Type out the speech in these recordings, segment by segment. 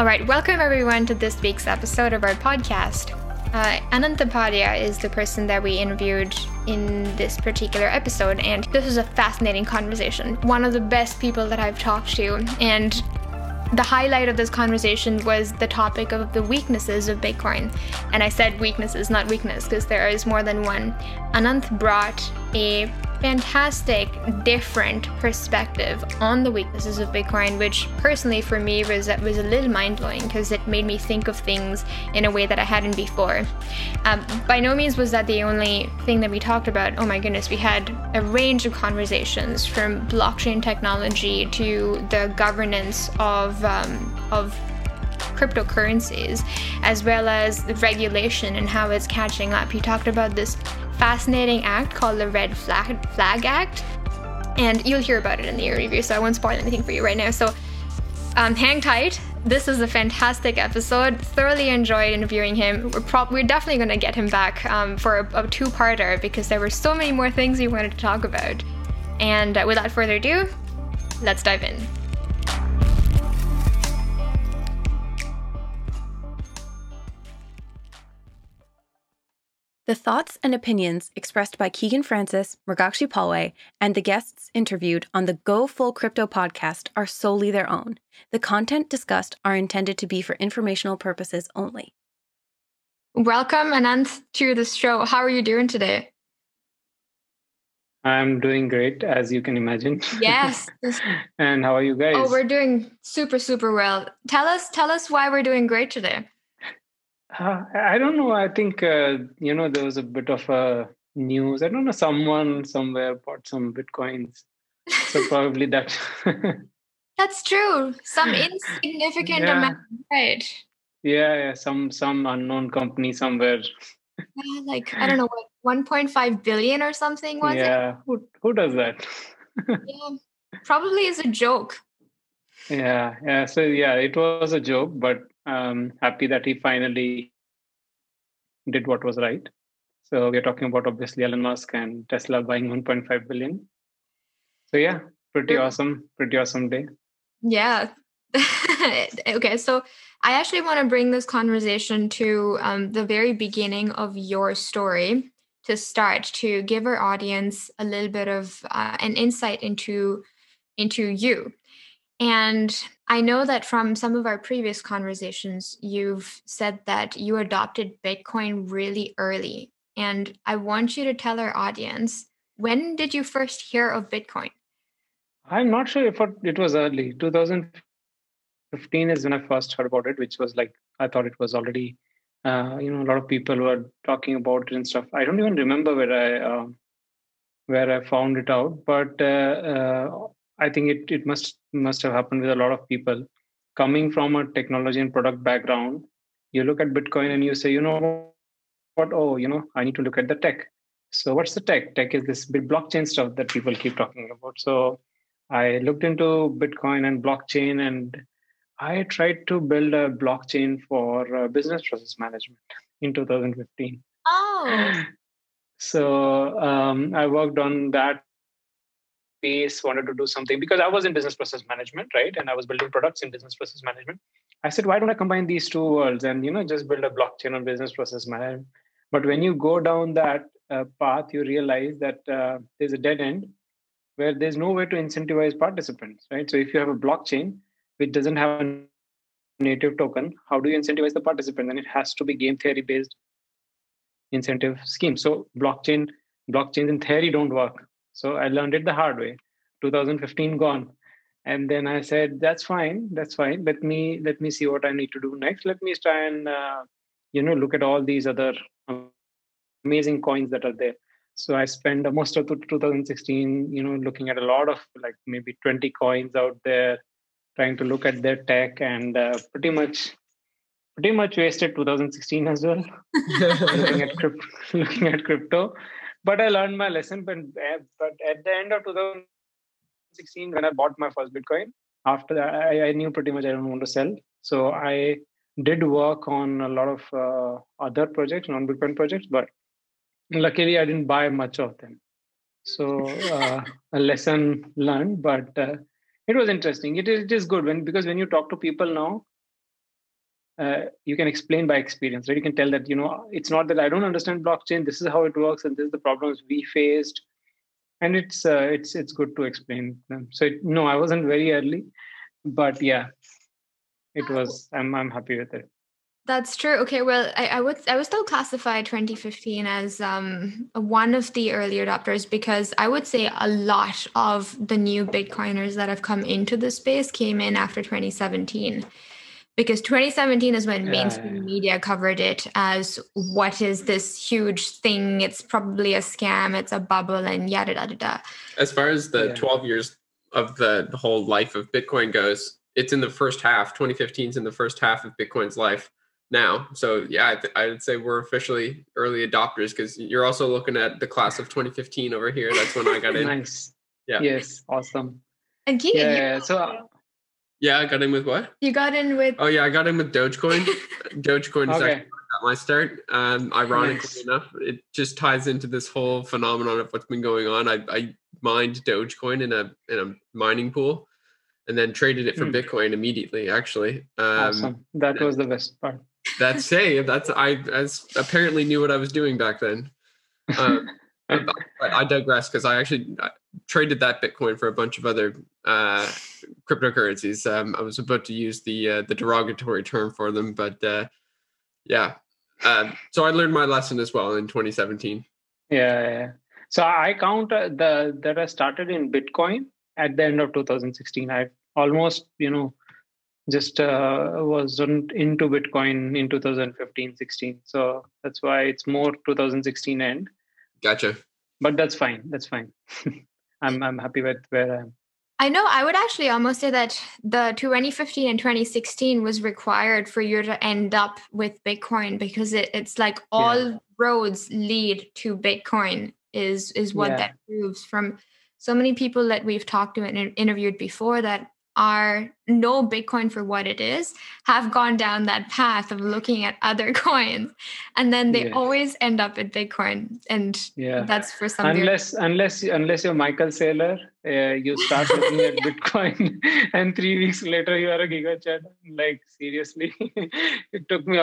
All right, welcome everyone to this week's episode of our podcast. Uh, Anant Tapadia is the person that we interviewed in this particular episode, and this was a fascinating conversation. One of the best people that I've talked to, and the highlight of this conversation was the topic of the weaknesses of Bitcoin. And I said weaknesses, not weakness, because there is more than one. Anant brought a fantastic, different perspective on the weaknesses of Bitcoin, which personally for me was was a little mind blowing because it made me think of things in a way that I hadn't before. Um, by no means was that the only thing that we talked about. Oh my goodness, we had a range of conversations from blockchain technology to the governance of um, of cryptocurrencies, as well as the regulation and how it's catching up. You talked about this fascinating act called the Red Flag, Flag Act, and you'll hear about it in the interview, so I won't spoil anything for you right now. So um, hang tight. This is a fantastic episode. Thoroughly enjoyed interviewing him. We're, pro- we're definitely going to get him back um, for a, a two parter because there were so many more things we wanted to talk about. And uh, without further ado, let's dive in. The thoughts and opinions expressed by Keegan Francis, Mrugakshi Palway, and the guests interviewed on the Go Full Crypto podcast are solely their own. The content discussed are intended to be for informational purposes only. Welcome, Anant, to the show. How are you doing today? I'm doing great, as you can imagine. Yes. and how are you guys? Oh, we're doing super, super well. Tell us, tell us why we're doing great today. Uh, I don't know. I think uh, you know there was a bit of a news. I don't know. Someone somewhere bought some bitcoins, so probably that. That's true. Some insignificant yeah. amount, right? Yeah, yeah. Some some unknown company somewhere. Yeah, like I don't know what 1.5 billion or something was yeah. it? Who who does that? yeah, probably is a joke. Yeah, yeah. So yeah, it was a joke, but um, happy that he finally did what was right. So we're talking about obviously Elon Musk and Tesla buying 1.5 billion. So yeah, pretty awesome, pretty awesome day. Yeah. okay, so I actually want to bring this conversation to um, the very beginning of your story to start to give our audience a little bit of uh, an insight into into you. And I know that from some of our previous conversations, you've said that you adopted Bitcoin really early. And I want you to tell our audience when did you first hear of Bitcoin? I'm not sure if it was early. 2015 is when I first heard about it, which was like, I thought it was already, uh, you know, a lot of people were talking about it and stuff. I don't even remember where I, uh, where I found it out, but uh, uh I think it, it must must have happened with a lot of people coming from a technology and product background. You look at Bitcoin and you say, you know what? Oh, you know, I need to look at the tech. So what's the tech? Tech is this big blockchain stuff that people keep talking about. So I looked into Bitcoin and blockchain and I tried to build a blockchain for uh, business process management in 2015. Oh. So um, I worked on that space, wanted to do something because I was in business process management, right? And I was building products in business process management. I said, why don't I combine these two worlds and you know just build a blockchain on business process management? But when you go down that uh, path, you realize that uh, there's a dead end where there's no way to incentivize participants, right? So if you have a blockchain which doesn't have a native token, how do you incentivize the participant? And it has to be game theory based incentive scheme. So blockchain blockchains in theory don't work so I learned it the hard way. 2015 gone. And then I said, that's fine, that's fine. Let me let me see what I need to do next. Let me try and uh, you know look at all these other amazing coins that are there. So I spent most of 2016, you know, looking at a lot of like maybe 20 coins out there, trying to look at their tech, and uh, pretty much pretty much wasted 2016 as well looking at crypto looking at crypto but I learned my lesson. But, eh, but at the end of 2016, when I bought my first Bitcoin, after that, I, I knew pretty much I don't want to sell. So I did work on a lot of uh, other projects, non Bitcoin projects, but luckily I didn't buy much of them. So uh, a lesson learned, but uh, it was interesting. It is, it is good when because when you talk to people now, uh, you can explain by experience, right? You can tell that you know it's not that I don't understand blockchain. This is how it works, and this is the problems we faced, and it's uh, it's it's good to explain them. So it, no, I wasn't very early, but yeah, it was. I'm I'm happy with it. That's true. Okay, well, I, I, would I would still classify 2015 as um, one of the early adopters because I would say a lot of the new Bitcoiners that have come into the space came in after 2017 because 2017 is when yeah, mainstream yeah. media covered it as what is this huge thing? It's probably a scam. It's a bubble and yada yada yada as far as the yeah. 12 years of the, the whole life of bitcoin goes it's in the first half. 2015 is in the first half of bitcoin's life now. So yeah I, th- I would say we're officially early adopters because you're also looking at the class of 2015 over here. That's when i got in. Nice. Yeah. Yes. Awesome. And Keegan, yeah, so uh, yeah, I got in with what? You got in with. Oh yeah, I got in with Dogecoin. Dogecoin is okay. actually my start. Um, ironically nice. enough, it just ties into this whole phenomenon of what's been going on. I, I mined Dogecoin in a in a mining pool, and then traded it for mm. Bitcoin immediately. Actually, um, awesome. That was the best part. That's hey, that's I, I apparently knew what I was doing back then. Um, I digress because I actually traded that Bitcoin for a bunch of other uh, cryptocurrencies. Um, I was about to use the uh, the derogatory term for them, but uh, yeah. Um, so I learned my lesson as well in 2017. Yeah, yeah. So I count uh, the that I started in Bitcoin at the end of 2016. I almost you know just uh, was into Bitcoin in 2015, 16. So that's why it's more 2016 end. Gotcha. But that's fine. That's fine. I'm I'm happy with where I am. I know. I would actually almost say that the 2015 and 2016 was required for you to end up with Bitcoin because it, it's like all yeah. roads lead to Bitcoin is is what yeah. that proves from so many people that we've talked to and interviewed before that are know Bitcoin for what it is have gone down that path of looking at other coins, and then they yeah. always end up at Bitcoin, and yeah, that's for some. Unless unless unless you're Michael Saylor, uh, you start looking at Bitcoin, and three weeks later you are a giga Like seriously, it took me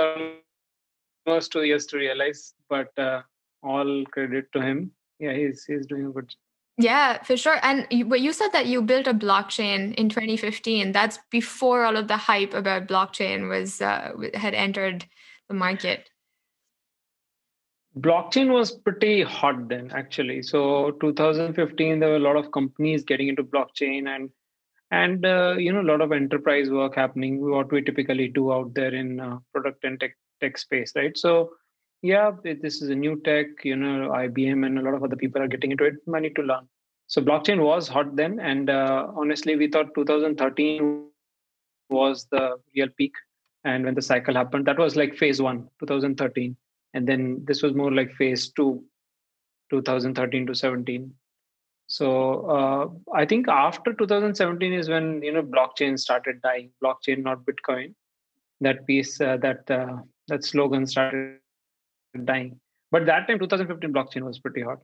almost two years to realize, but uh, all credit to him. Yeah, he's he's doing a good yeah, for sure. And you, you said that you built a blockchain in 2015. That's before all of the hype about blockchain was uh, had entered the market. Blockchain was pretty hot then, actually. So 2015, there were a lot of companies getting into blockchain and and uh, you know a lot of enterprise work happening. What we typically do out there in uh, product and tech tech space, right? So yeah, this is a new tech, you know, IBM and a lot of other people are getting into it. I need to learn. So blockchain was hot then. And uh, honestly, we thought 2013 was the real peak. And when the cycle happened, that was like phase one, 2013. And then this was more like phase two, 2013 to 17. So uh, I think after 2017 is when, you know, blockchain started dying, blockchain, not Bitcoin. That piece, uh, that, uh, that slogan started dying. But that time, 2015 blockchain was pretty hot.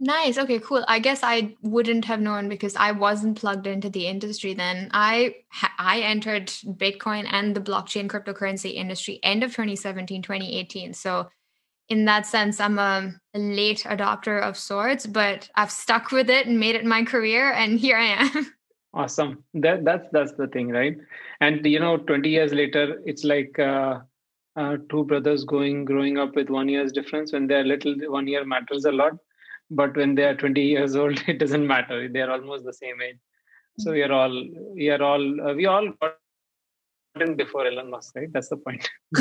Nice. Okay, cool. I guess I wouldn't have known because I wasn't plugged into the industry then. I I entered Bitcoin and the blockchain cryptocurrency industry end of 2017, 2018. So in that sense, I'm a late adopter of sorts, but I've stuck with it and made it my career and here I am. Awesome. That that's that's the thing, right? And you know, 20 years later, it's like uh uh, two brothers going growing up with one year's difference when they're little one year matters a lot but when they are 20 years old it doesn't matter they're almost the same age so we are all we are all uh, we all got in before Elon Musk, right? That's the point.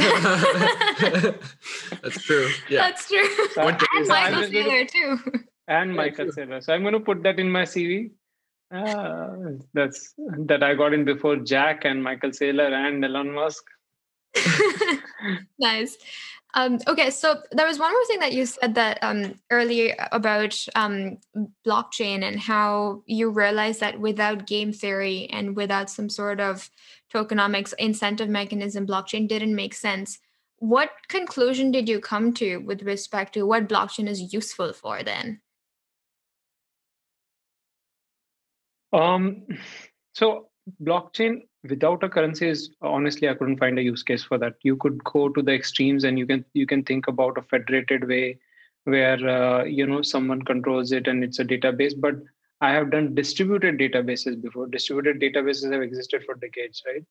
That's true. Yeah, that's true. So, and so Michael Saylor too. And Michael Saylor. So I'm going to put that in my CV. Uh, that's that I got in before Jack and Michael Saylor and Elon Musk. nice. Um, okay, so there was one more thing that you said that um, earlier about um, blockchain and how you realized that without game theory and without some sort of tokenomics incentive mechanism, blockchain didn't make sense. What conclusion did you come to with respect to what blockchain is useful for then? Um, so blockchain without a currency is honestly i couldn't find a use case for that. You could go to the extremes and you can you can think about a federated way where uh, you know someone controls it and it's a database. But i have done distributed databases before. Distributed databases have existed for decades right?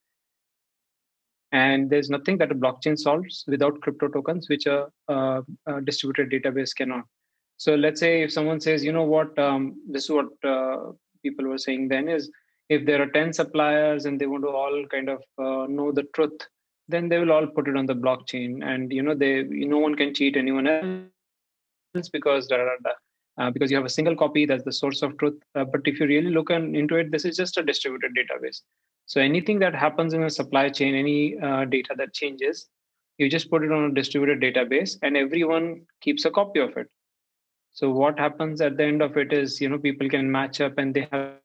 And there's nothing that a blockchain solves without crypto tokens which a, a, a distributed database cannot. So let's say if someone says you know what um, this is what uh, people were saying then is if there are 10 suppliers and they want to all kind of uh, know the truth then they will all put it on the blockchain. And you know they no one can cheat anyone else because da, da, da, uh, because you have a single copy that's the source of truth. Uh, but if you really look in, into it this is just a distributed database. So anything that happens in a supply chain any uh, data that changes you just put it on a distributed database and everyone keeps a copy of it. So what happens at the end of it is you know people can match up and they have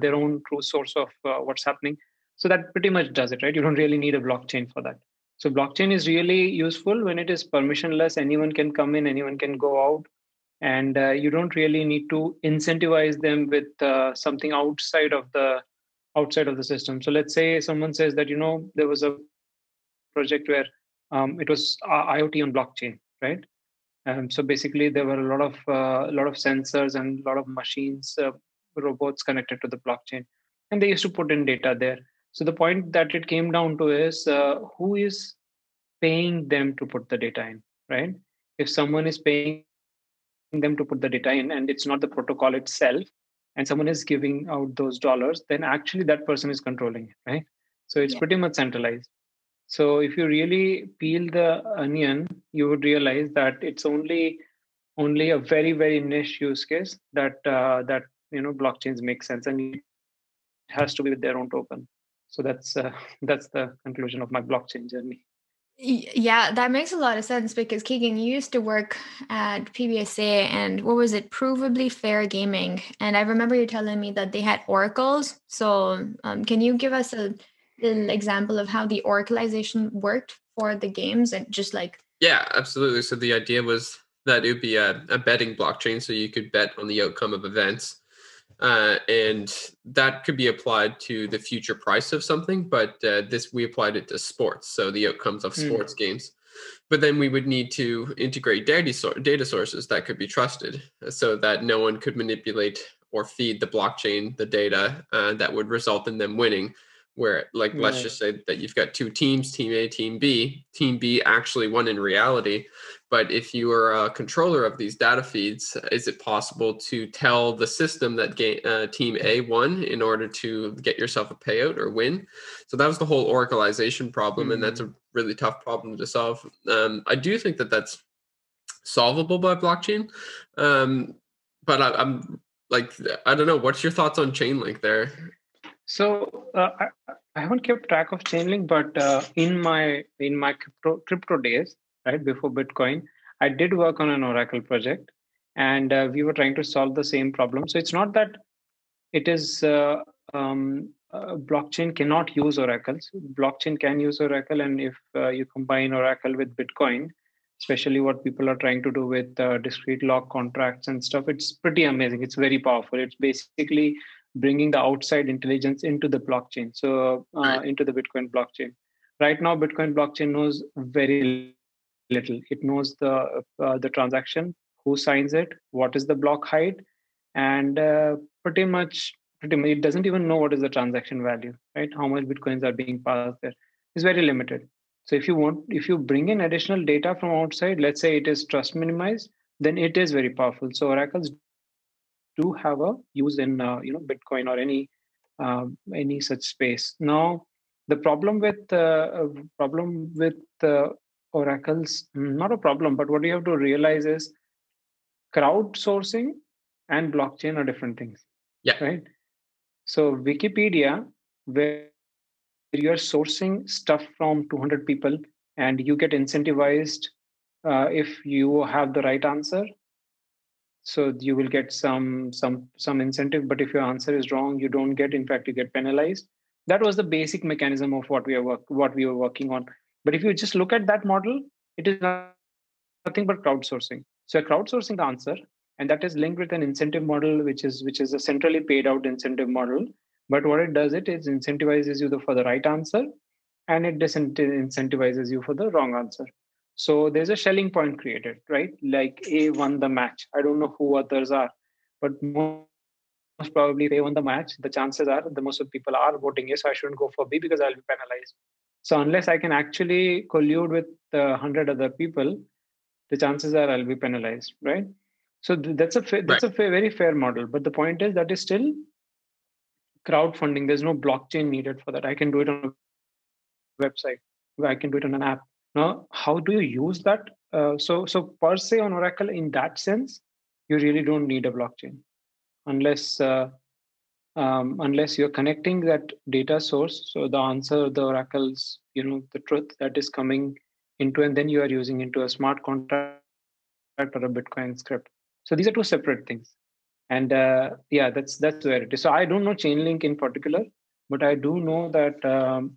their own true source of uh, what's happening. So that pretty much does it, right? You don't really need a blockchain for that. So blockchain is really useful when it is permissionless. Anyone can come in, anyone can go out, and uh, you don't really need to incentivize them with uh, something outside of the outside of the system. So let's say someone says that you know there was a project where um, it was uh, IoT on blockchain, right? Um, so basically, there were a lot of uh, a lot of sensors and a lot of machines uh, robots connected to the blockchain. And they used to put in data there. So the point that it came down to is uh, who is paying them to put the data in right? If someone is paying them to put the data in and it's not the protocol itself and someone is giving out those dollars then actually that person is controlling it right? So it's yeah. pretty much centralized. So if you really peel the onion you would realize that it's only only a very very niche use case that uh, that you know blockchains make sense and it has to be with their own token so that's uh, that's the conclusion of my blockchain journey yeah, that makes a lot of sense because Keegan, you used to work at PBSA and what was it, Provably Fair Gaming. And I remember you telling me that they had oracles. So, um, can you give us a little example of how the oracleization worked for the games and just like? Yeah, absolutely. So, the idea was that it would be a, a betting blockchain. So, you could bet on the outcome of events. Uh, and that could be applied to the future price of something, but uh, this we applied it to sports, so the outcomes of hmm. sports mm. games. But then we would need to integrate data, so- data sources that could be trusted, uh, so that no one could manipulate or feed the blockchain the data uh, that would result in them winning where like right. let's just say that you've got two teams team a team b team b actually won in reality but if you are a controller of these data feeds is it possible to tell the system that game, uh, team a won in order to get yourself a payout or win so that was the whole oracleization problem mm-hmm. and that's a mm-hmm. really tough problem to solve um, i do think that that's solvable by blockchain um, but I, i'm like i don't know what's your thoughts on chainlink there so uh, I, I, haven't kept track of Chainlink, but uh, in my in my crypto, crypto days, right before Bitcoin, I did work on an Oracle project, and uh, we were trying to solve the same problem. So it's not that it is uh, um, blockchain cannot use oracles. Blockchain can use Oracle, and if uh, you combine Oracle with Bitcoin, especially what people are trying to do with uh, discrete log contracts and stuff, it's pretty amazing. It's very powerful. It's basically bringing the outside intelligence into the blockchain. So uh, right. into the bitcoin blockchain. Right now bitcoin blockchain knows very little. It knows the uh, the transaction who signs it what is the block height and uh, pretty much pretty much it doesn't even know what is the transaction value right? How much bitcoins are being passed there. Is very limited. So if you want if you bring in additional data from outside let's say it is trust minimized then it is very powerful. So oracles do have a use in uh, you know Bitcoin or any uh, any such space. Now, the problem with uh, problem with oracles not a problem, but what you have to realize is crowdsourcing and blockchain are different things. Yeah. Right. So Wikipedia, where you're sourcing stuff from 200 people and you get incentivized uh, if you have the right answer so you will get some some some incentive but if your answer is wrong you don't get in fact you get penalized. That was the basic mechanism of what we are work what we were working on. But if you just look at that model it is nothing but crowdsourcing. So a crowdsourcing answer and that is linked with an incentive model which is which is a centrally paid out incentive model. But what it does it is incentivizes you for the right answer and it disincentivizes you for the wrong answer so there's a Schelling point created right? Like a won the match. I don't know who others are but most probably a won the match the chances are the most of people are voting yes i shouldn't go for b because i'll be penalized. So unless i can actually collude with uh, 100 other people the chances are i'll be penalized right? So that's a fa- that's right. a fa- very fair model but the point is that is still crowdfunding. There's no blockchain needed for that. I can do it on a website. I can do it on an app now how do you use that? Uh, so so per se on oracle in that sense you really don't need a blockchain. Unless uh, um, unless you're connecting that data source so the answer the oracle's you know the truth that is coming into and then you are using into a smart contract or a bitcoin script. So these are two separate things. And uh, yeah that's that's where it is. So i don't know chainlink in particular but i do know that um,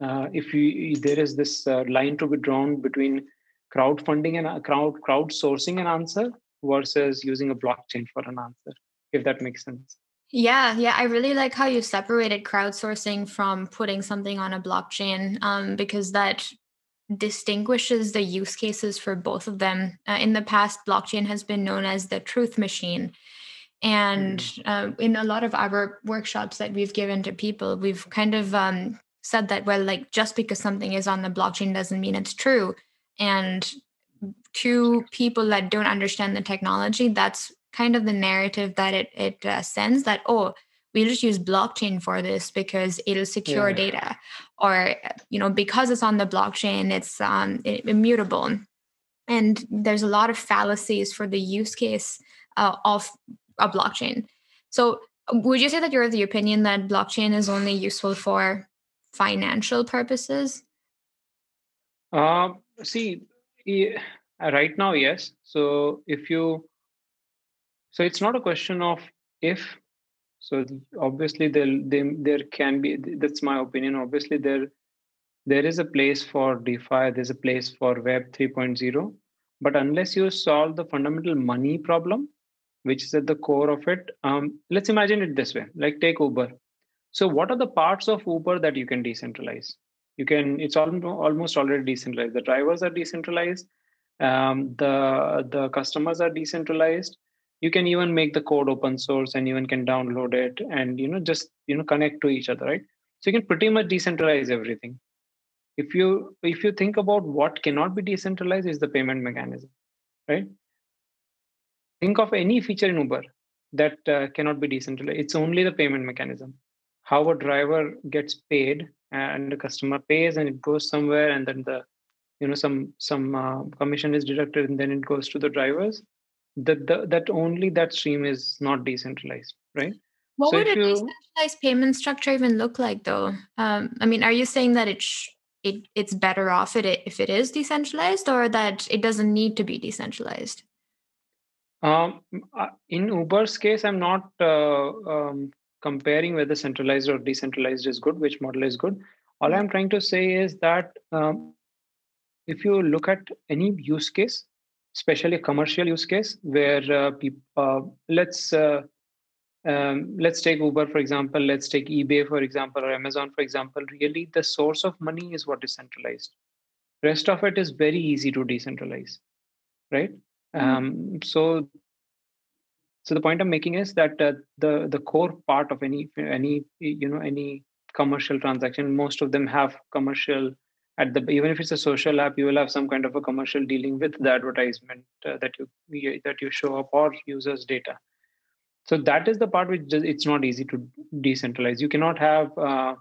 uh, if you there is this uh, line to be drawn between crowdfunding and uh, crowd crowdsourcing an answer versus using a blockchain for an answer if that makes sense yeah, yeah, I really like how you separated crowdsourcing from putting something on a blockchain um, because that distinguishes the use cases for both of them. Uh, in the past, blockchain has been known as the truth machine. And mm. uh, in a lot of our workshops that we've given to people, we've kind of um, said that, well, like just because something is on the blockchain doesn't mean it's true. And to people that don't understand the technology, that's kind of the narrative that it, it uh, sends that, oh, we just use blockchain for this because it'll secure yeah. data or you know because it's on the blockchain it's um, immutable and there's a lot of fallacies for the use case uh, of a blockchain so would you say that you're of the opinion that blockchain is only useful for financial purposes? Uh, see right now yes. So if you so it's not a question of if. So obviously there there can be that's my opinion. Obviously there there is a place for defi there's a place for web 3.0 but unless you solve the fundamental money problem which is at the core of it um, let's imagine it this way. Like take uber so what are the parts of uber that you can decentralize? You can it's almost already decentralized. The drivers are decentralized. Um, the the customers are decentralized. You can even make the code open source and even can download it and you know just you know connect to each other right? So you can pretty much decentralize everything. If you if you think about what cannot be decentralized is the payment mechanism right? Think of any feature in uber that uh, cannot be decentralized. It's only the payment mechanism how a driver gets paid and the customer pays and it goes somewhere and then the you know some some uh, commission is deducted and then it goes to the drivers that the, that only that stream is not decentralized right? What so would a you, decentralized payment structure even look like though? Um, i mean are you saying that it, sh- it it's better off it if it is decentralized or that it doesn't need to be decentralized? Um, uh, in uber's case i'm not uh, um, comparing whether centralized or decentralized is good which model is good all mm-hmm. i'm trying to say is that um, if you look at any use case especially a commercial use case where uh, people, uh, let's uh, um, let's take Uber for example, let's take eBay for example, or Amazon for example. Really, the source of money is what is centralized. Rest of it is very easy to decentralize, right? Mm-hmm. Um, so, so the point I'm making is that uh, the the core part of any any you know any commercial transaction, most of them have commercial at the even if it's a social app you will have some kind of a commercial dealing with the advertisement uh, that you that you show up or users data. So that is the part which just, it's not easy to decentralize. You cannot have uh,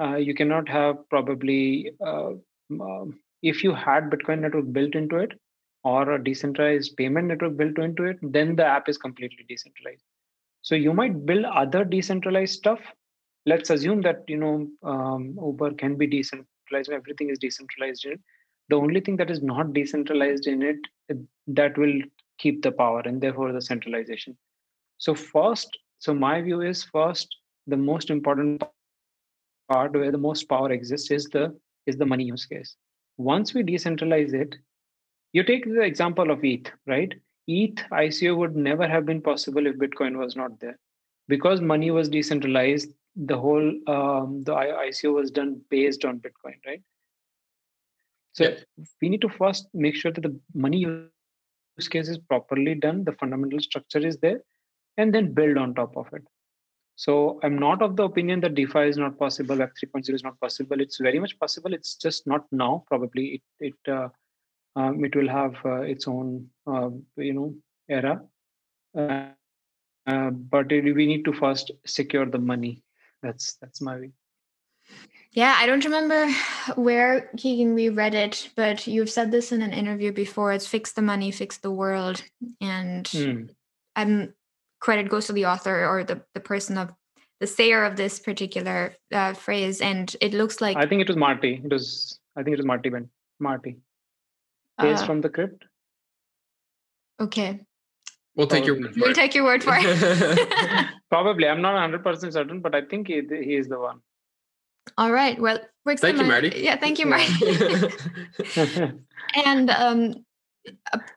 uh, you cannot have probably uh, um, if you had bitcoin network built into it or a decentralized payment network built into it then the app is completely decentralized. So you might build other decentralized stuff. Let's assume that you know um, uber can be decentralized everything is decentralized in it. The only thing that is not decentralized in it that will keep the power and therefore the centralization. So first so my view is first the most important part where the most power exists is the is the money use case. Once we decentralize it you take the example of eth right eth ico would never have been possible if bitcoin was not there because money was decentralized the whole um, the ICO was done based on Bitcoin, right? So we need to first make sure that the money use case is properly done, the fundamental structure is there, and then build on top of it. So I'm not of the opinion that DeFi is not possible, Web 3.0 is not possible. It's very much possible. It's just not now. Probably it it uh, um, it will have uh, its own uh, you know era. Uh, uh, but it, we need to first secure the money. That's that's my view. Yeah, I don't remember where Keegan we read it, but you've said this in an interview before. It's fix the money, fix the world, and mm. I'm credit goes to the author or the, the person of the sayer of this particular uh, phrase and it looks like i think it was marty it was i think it was marty bent marty Based uh, from the crypt. Okay. We'll take your word we'll take your word for it. Probably. I'm not 100% certain but i think he, he is the one. All right. Well thank you marty. Yeah thank you marty. And um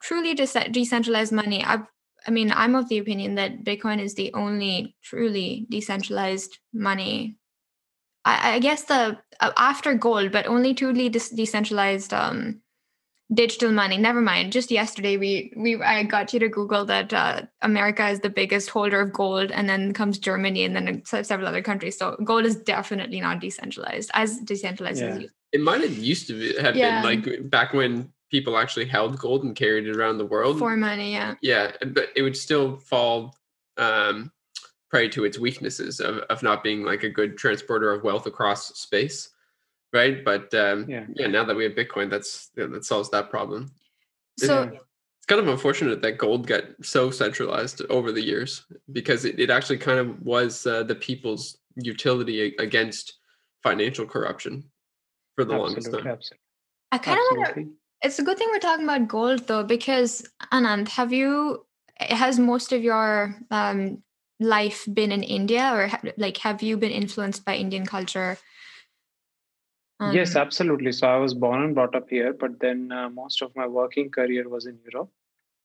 truly decentralized money. I've I mean, I'm of the opinion that Bitcoin is the only truly decentralized money. I, I guess the uh, after gold, but only truly de- decentralized um, digital money. Never mind. Just yesterday, we we I got you to Google that uh, America is the biggest holder of gold, and then comes Germany, and then several other countries. So gold is definitely not decentralized as decentralized yeah. as it might have used to be, have yeah. been like back when people actually held gold and carried it around the world for money yeah yeah but it would still fall um, prey to its weaknesses of, of not being like a good transporter of wealth across space right but um, yeah. yeah now that we have bitcoin that's yeah, that solves that problem so it's kind of unfortunate that gold got so centralized over the years because it, it actually kind of was uh, the people's utility against financial corruption for the absolutely, longest time. Absolutely. I kind of want it's a good thing we're talking about gold though, because Anand, have you has most of your um, life been in India, or ha- like have you been influenced by Indian culture? Um, yes, absolutely. So I was born and brought up here, but then uh, most of my working career was in Europe.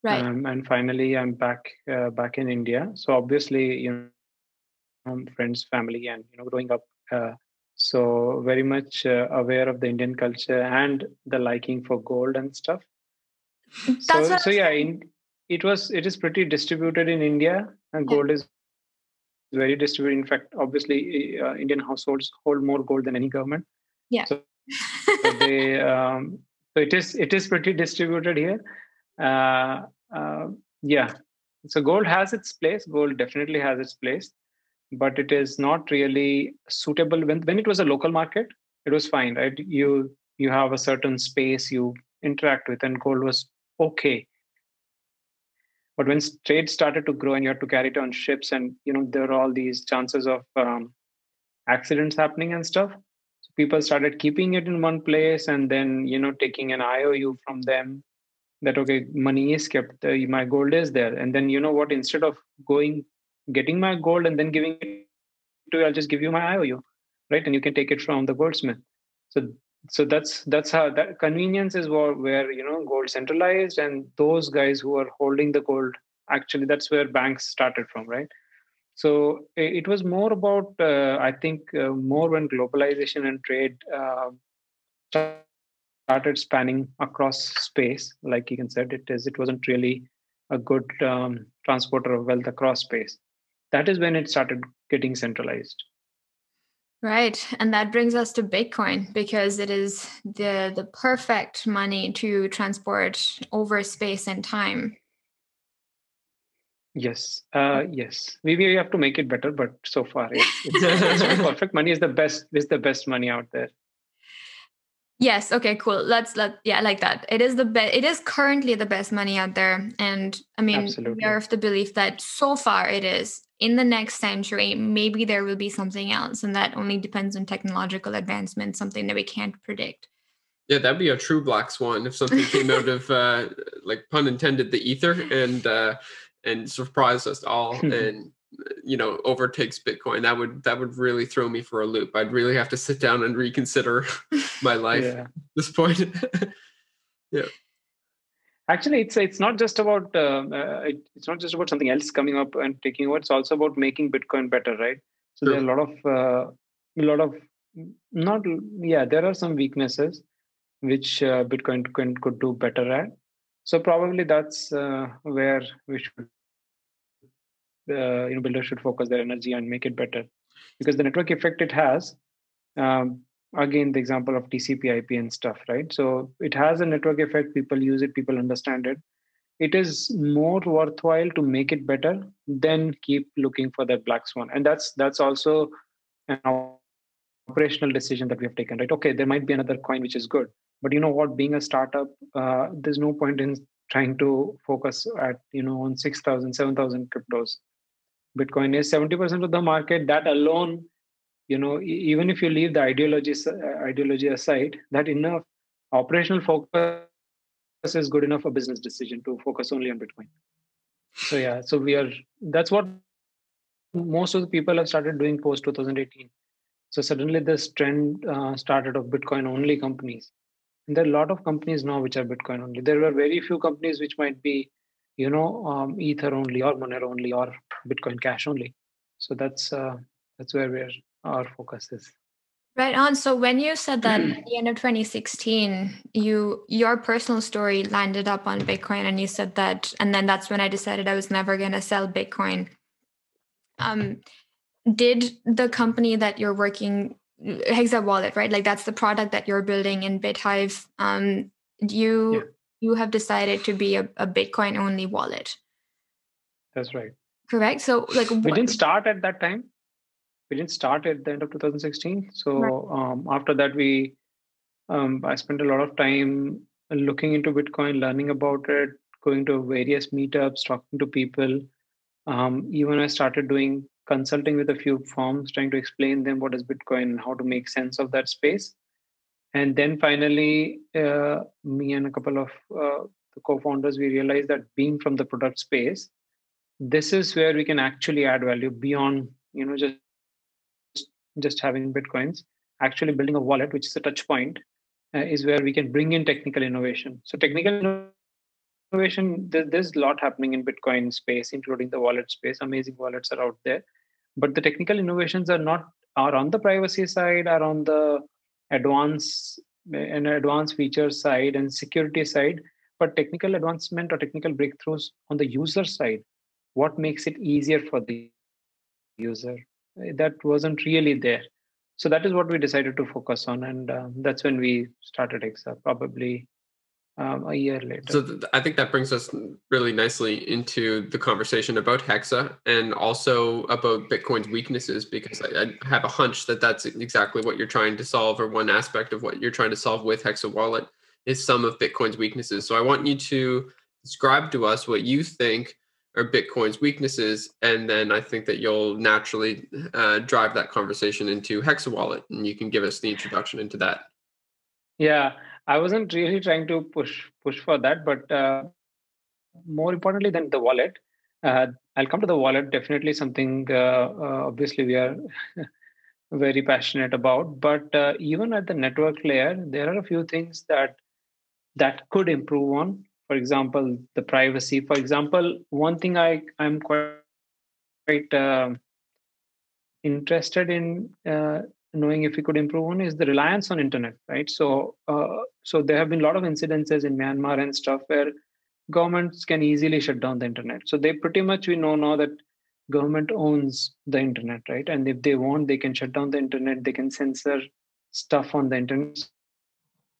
Right. Um, and finally, I'm back uh, back in India. So obviously, you know, um, friends, family, and you know, growing up uh, so very much uh, aware of the indian culture and the liking for gold and stuff That's so so yeah in, it was it is pretty distributed in india and gold is very distributed in fact obviously uh, indian households hold more gold than any government yeah. So, so they um, so it is it is pretty distributed here. Uh, uh, yeah. So gold has its place. Gold definitely has its place but it is not really suitable. When when it was a local market it was fine right? You you have a certain space you interact with and gold was okay. But when trade started to grow and you had to carry it on ships and you know there are all these chances of um, accidents happening and stuff so people started keeping it in one place and then you know taking an iou from them that okay money is kept uh, my gold is there and then you know what instead of going getting my gold and then giving it to you, I'll just give you my IOU, right? And you can take it from the goldsmith. So so that's that's how that convenience is where, where you know gold centralized and those guys who are holding the gold actually that's where banks started from right so it was more about uh, i think uh, more when globalization and trade uh, started spanning across space. Like you can said it is it wasn't really a good um, transporter of wealth across space. That is when it started getting centralized. Right. And that brings us to bitcoin because it is the the perfect money to transport over space and time yes uh yes maybe we have to make it better but so far yes, it's, it's perfect money is the best is the best money out there Yes. Okay. Cool. Let's let. Yeah, I like that. It is the best. It is currently the best money out there, and I mean, Absolutely. we are of the belief that so far it is. In the next century, maybe there will be something else, and that only depends on technological advancement, something that we can't predict. Yeah, that'd be a true black swan if something came out of, uh, like pun intended, the ether and uh, and surprised us all and you know overtakes bitcoin. That would that would really throw me for a loop. I'd really have to sit down and reconsider my life yeah. at this point. Yeah. Actually it's it's not just about uh, uh, it, it's not just about something else coming up and taking over. It's also about making bitcoin better right? So there are a lot of uh, a lot of not yeah there are some weaknesses which uh, Bitcoin can, could do better at. So probably that's uh, where we should uh, you know builders should focus their energy and make it better. Because the network effect it has um, again the example of tcp ip and stuff right? So it has a network effect people use it people understand it. It is more worthwhile to make it better than keep looking for that black swan. And that's that's also an operational decision that we have taken right? Okay there might be another coin which is good but you know what? Being a startup uh, there's no point in trying to focus at you know on 6000 7000 cryptos. Bitcoin is 70% of the market. That alone you know even if you leave the ideology uh, ideology aside that enough operational focus is good enough for business decision to focus only on bitcoin. So yeah so we are that's what most of the people have started doing post 2018 so suddenly this trend uh, started of bitcoin only companies and there are a lot of companies now which are bitcoin only. There were very few companies which might be you know um, ether only or monero only or bitcoin cash only. So that's uh, that's where we're our focus is. Right on. So when you said that at the end of 2016 you your personal story landed up on bitcoin and you said that and then that's when i decided i was never going to sell bitcoin. Um did the company that you're working hexa wallet right? Like that's the product that you're building in BitHyve. Um you yeah. you have decided to be a, a bitcoin only wallet. That's right. Correct? So like we didn't start at that time. We didn't start at the end of 2016 so right. um, after that we um, i spent a lot of time looking into bitcoin learning about it going to various meetups talking to people. Um, even i started doing consulting with a few firms trying to explain them what is bitcoin and how to make sense of that space. And then finally uh, me and a couple of uh, the co-founders we realized that being from the product space this is where we can actually add value beyond you know just just having bitcoins. Actually building a wallet which is a touch point uh, is where we can bring in technical innovation. So technical innovation there's a lot happening in bitcoin space including the wallet space. Amazing wallets are out there but the technical innovations are not are on the privacy side are on the advanced and advanced feature side and security side. But technical advancement or technical breakthroughs on the user side what makes it easier for the user? That wasn't really there. So that is what we decided to focus on and uh, that's when we started hexa probably um, a year later. So th- i think that brings us really nicely into the conversation about hexa and also about bitcoin's weaknesses because I, I have a hunch that that's exactly what you're trying to solve or one aspect of what you're trying to solve with hexa wallet is some of bitcoin's weaknesses. So i want you to describe to us what you think are Bitcoin's weaknesses, and then I think that you'll naturally uh, drive that conversation into Hexa Wallet, and you can give us the introduction into that. Yeah, I wasn't really trying to push push for that, but uh, more importantly than the wallet, uh, I'll come to the wallet. Definitely something. Uh, uh, obviously, we are very passionate about, but uh, even at the network layer, there are a few things that that could improve on for example the privacy for example one thing i i'm quite, quite uh, interested in knowing if we could improve on is the reliance on internet right? So uh, so there have been a lot of incidences in myanmar and stuff where governments can easily shut down the internet. So they pretty much we know now that government owns the internet right? And if they want they can shut down the internet they can censor stuff on the internet. It's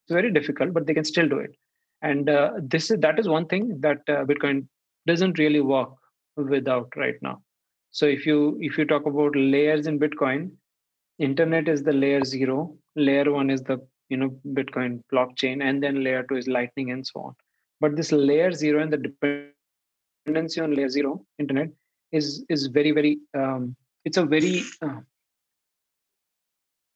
very difficult but they can still do it. And uh, this is that is one thing that uh, bitcoin doesn't really work without right now. So if you if you talk about layers in bitcoin internet is the layer 0 layer 1 is the you know bitcoin blockchain and then layer 2 is lightning and so on. But this layer 0 and the dependency on layer 0 internet is is very very um, it's a very uh,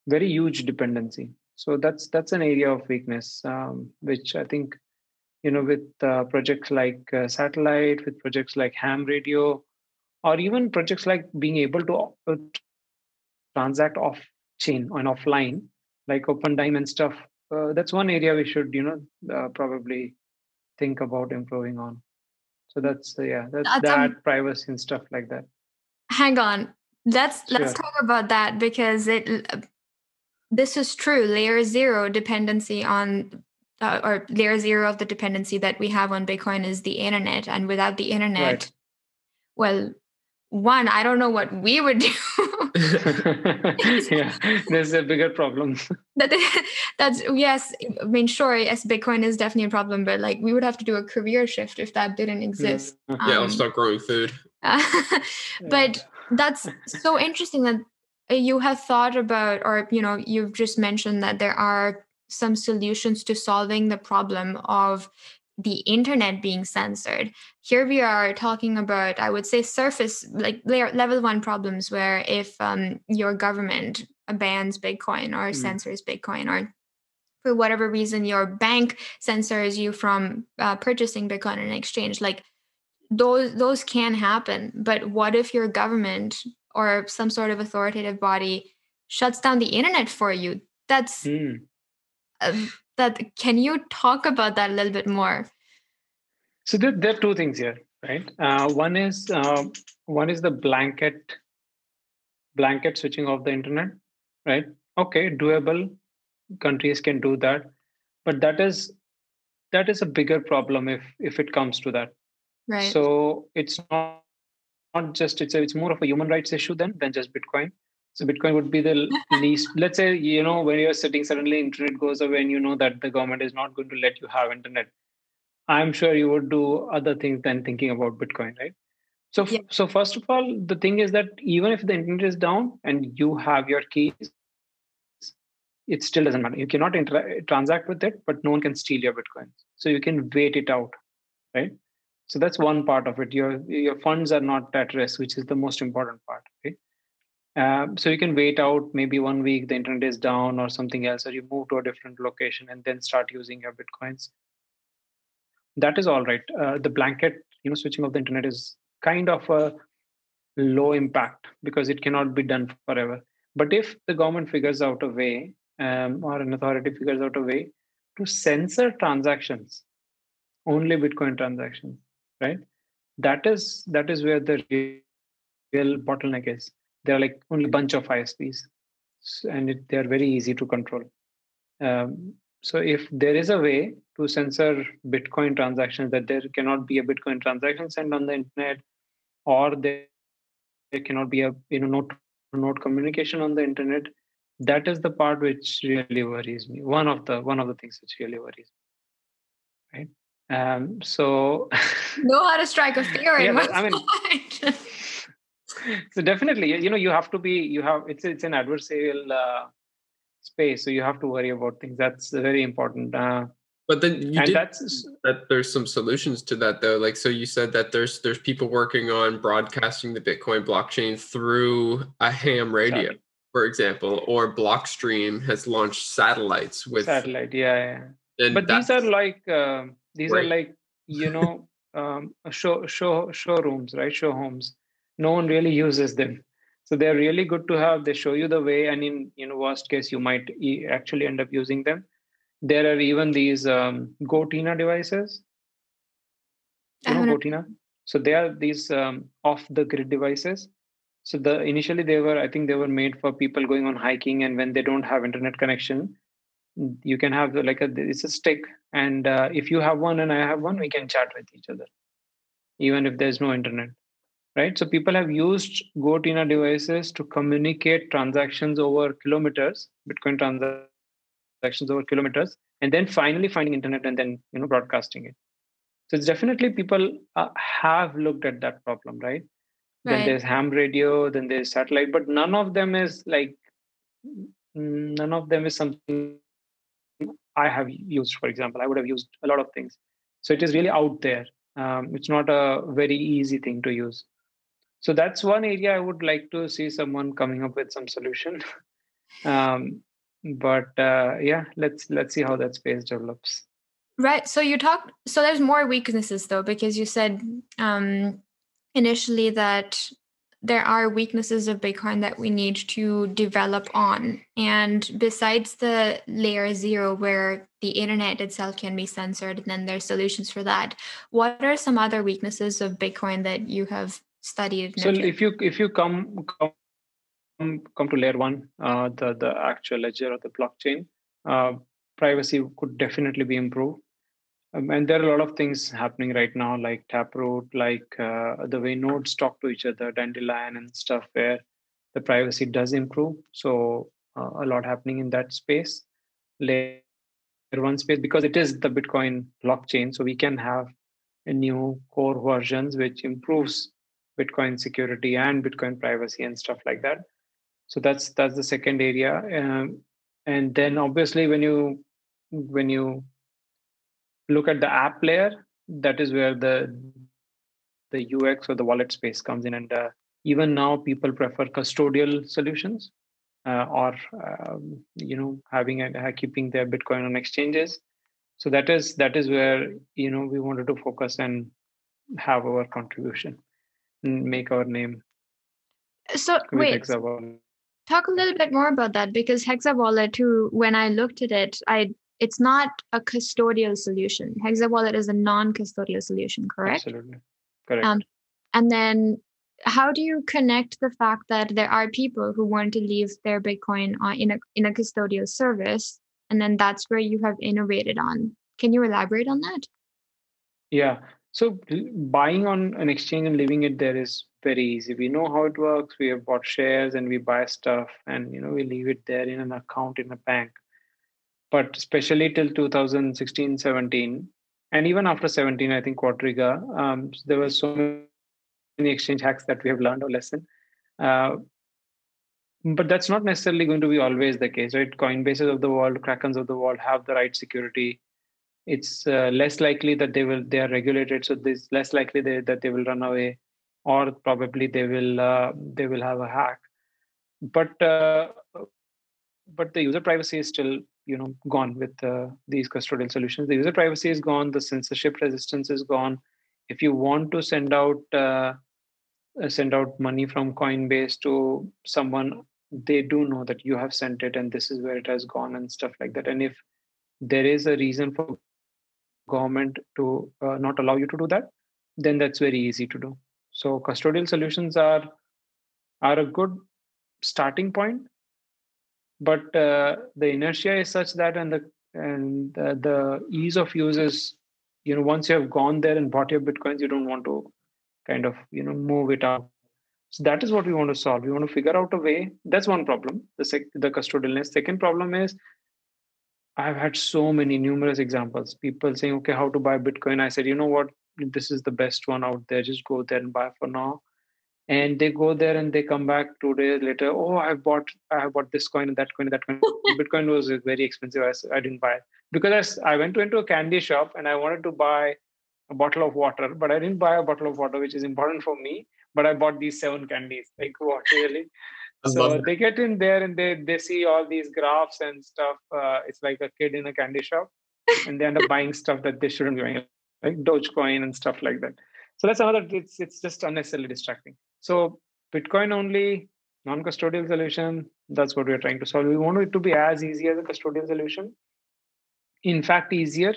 very huge dependency. So that's that's an area of weakness um, which i think you know with uh, projects like uh, satellite with projects like ham radio or even projects like being able to uh, transact off chain and offline like Opendime and stuff uh, that's one area we should you know uh, probably think about improving on. So that's uh, yeah that's, that's that um, privacy and stuff like that. Hang on. Let's Sure. let's talk about that because it this is true. Layer zero dependency on uh, or layer zero of the dependency that we have on bitcoin is the internet. And without the internet Right. well one i don't know what we would do yeah, there's a bigger problem. that that's yes i mean sure yes bitcoin is definitely a problem but like we would have to do a career shift if that didn't exist Yeah. yeah, I'll Um, start growing food. but that's so interesting that you have thought about or you know you've just mentioned that there are some solutions to solving the problem of the internet being censored. Here we are talking about i would say surface like layer, level one problems where if um, your government bans bitcoin or Mm. censors bitcoin or for whatever reason your bank censors you from uh, purchasing bitcoin in exchange like those those can happen. But what if your government or some sort of authoritative body shuts down the internet for you? That's uh, that can you talk about that a little bit more So there, there are two things here, right? Uh, one is uh, one is the blanket blanket switching off the internet, right? Okay, doable. Countries can do that, but that is that is a bigger problem if if it comes to that. right So it's not not just it's a, it's more of a human rights issue then than just Bitcoin. So Bitcoin would be the least. Let's say you know when you're sitting, suddenly internet goes away, and you know that the government is not going to let you have internet. I'm sure you would do other things than thinking about Bitcoin, right? So Yeah. so first of all, the thing is that even if the internet is down and you have your keys, it still doesn't matter. You cannot inter- transact with it, but no one can steal your bitcoins. So you can wait it out, right? So that's one part of it. Your your funds are not at risk, which is the most important part. Okay. Um, so you can wait out maybe one week the internet is down or something else, or you move to a different location and then start using your bitcoins. That is all right. Uh, the blanket, you know, switching of the internet is kind of a low impact because it cannot be done forever. But if the government figures out a way, um, or an authority figures out a way to censor transactions, only Bitcoin transactions, right? That is that is where the real, real bottleneck is. There are like only bunch of ISPs, and it, they are very easy to control. Um, so if there is a way to censor Bitcoin transactions, that there cannot be a Bitcoin transaction sent on the internet, or there, there cannot be a you know node node communication on the internet, that is the part which really worries me. One of the one of the things which really worries me. Right. Um, so know how to strike a fear Yeah, in my I mean- mind. So definitely you know you have to be you have it's it's an adversarial uh, space so you have to worry about things that's very important uh, But then you and did that's that there's some solutions to that though. Like so you said that there's there's people working on broadcasting the Bitcoin blockchain through a ham radio, Sorry. for example, or Blockstream has launched satellites with satellite yeah, yeah. but these are like uh, these are like you know um, show show showrooms right show homes no one really uses them. So they're really good to have. They show you the way and in you know worst case you might e- actually end up using them. There are even these um, goTenna devices. You know goTenna? So they are these um, off the grid devices. So the initially they were i think they were made for people going on hiking and when they don't have internet connection you can have like a it's a stick and uh, if you have one and i have one we can chat with each other even if there's no internet right? So people have used goTenna devices to communicate transactions over kilometers bitcoin transactions over kilometers and then finally finding internet and then you know broadcasting it. So it's definitely people uh, have looked at that problem right? Then there's ham radio then there's satellite but none of them is like none of them is something i have used for example. I would have used a lot of things. So it is really out there. Um, it's not a very easy thing to use so that's one area i would like to see someone coming up with some solution um, but uh, yeah let's let's see how that space develops Right. So you talked. So there's more weaknesses though, because you said um, initially that there are weaknesses of Bitcoin that we need to develop on. And besides the layer zero, where the internet itself can be censored, and then there's solutions for that. What are some other weaknesses of Bitcoin that you have studied? so if you if you come come come to layer one, uh, the the actual ledger of the blockchain, uh, privacy could definitely be improved. Um, and there are a lot of things happening right now, like Taproot, like uh, the way nodes talk to each other, Dandelion, and stuff, where the privacy does improve. So uh, a lot happening in that space, layer one space, because it is the Bitcoin blockchain. So we can have a new core versions which improves Bitcoin security and Bitcoin privacy and stuff like that. So that's that's the second area, um, and then obviously when you when you look at the app layer, that is where the the UX or the wallet space comes in, and uh, even now people prefer custodial solutions uh, or um, you know having a, keeping their Bitcoin on exchanges. So that is that is where you know we wanted to focus and have our contribution make our name. So wait, talk a little bit more about that because Hexa Wallet, too, when I looked at it, I it's not a custodial solution. Hexa Wallet is a non-custodial solution, correct? Absolutely, correct. Um, and then, how do you connect the fact that there are people who want to leave their Bitcoin on, in a in a custodial service, and then that's where you have innovated on? Can you elaborate on that? Yeah. So buying on an exchange and leaving it there is very easy. We know how it works. We have bought shares and we buy stuff and you know we leave it there in an account in a bank. But especially till 2016, 17, and even after 17, I think Quadriga, um, there were so many exchange hacks that we have learned a lesson. Uh, but that's not necessarily going to be always the case, right? Coinbases of the world, Krakens of the world have the right security it's uh, less likely that they will they are regulated so there's less likely they, that they will run away or probably they will uh, they will have a hack. But uh, but the user privacy is still you know gone with uh, these custodial solutions. The user privacy is gone the censorship resistance is gone. If you want to send out uh, uh, send out money from coinbase to someone they do know that you have sent it and this is where it has gone and stuff like that. And if there is a reason for government to uh, not allow you to do that then that's very easy to do. So custodial solutions are are a good starting point but uh, the inertia is such that and the and the, ease of use is you know once you have gone there and bought your bitcoins you don't want to kind of you know move it out so that is what we want to solve. We want to figure out a way. That's one problem the sec- the custodialness. Second problem is I've had so many numerous examples. People saying, okay, how to buy Bitcoin. I said, you know what? This is the best one out there. Just go there and buy for now. And they go there and they come back two days later. Oh, I've bought, I have bought this coin and that coin and that coin. Bitcoin was very expensive. I, I didn't buy it because I, I went to into a candy shop and I wanted to buy a bottle of water, but I didn't buy a bottle of water, which is important for me. But I bought these seven candies. Like what really? So they get in there and they they see all these graphs and stuff uh, it's like a kid in a candy shop and they end up buying stuff that they shouldn't be buying like dogecoin and stuff like that. So that's another it's it's just unnecessarily distracting. So bitcoin only non-custodial solution that's what we're trying to solve. We want it to be as easy as a custodial solution. In fact easier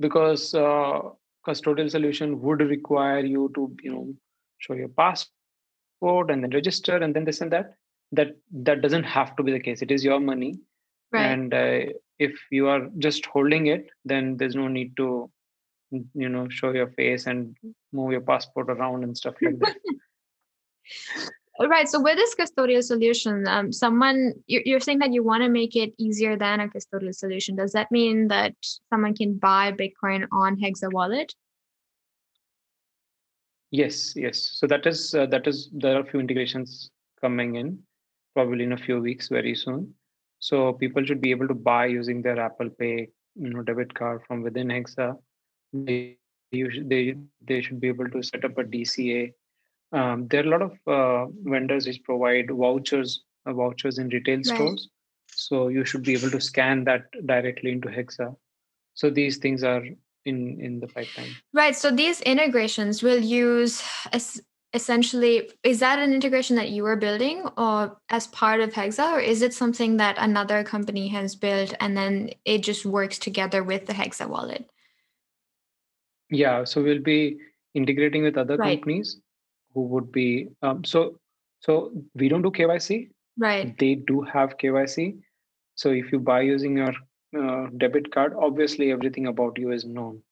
because uh, custodial solution would require you to you know show your passport and then register and then this and that that that doesn't have to be the case. It is your money right. and uh, if you are just holding it then there's no need to you know show your face and move your passport around and stuff like that. All right. so with this custodial solution um, someone you're, you're saying that you want to make it easier than a custodial solution. Does that mean that someone can buy bitcoin on hexa wallet? Yes yes. So that is uh, that is there are a few integrations coming in probably in a few weeks very soon. So people should be able to buy using their apple pay you know debit card from within hexa. They they they should be able to set up a dca um, there are a lot of uh, vendors which provide vouchers uh, vouchers in retail right. stores. So you should be able to scan that directly into hexa. So these things are in in the pipeline. Right. So these integrations will use essentially is that an integration that you are building or as part of hexa or is it something that another company has built and then it just works together with the hexa wallet yeah so we'll be integrating with other right. companies who would be um, so so we don't do kyc Right. They do have KYC. So if you buy using your uh, debit card, obviously everything about you is known.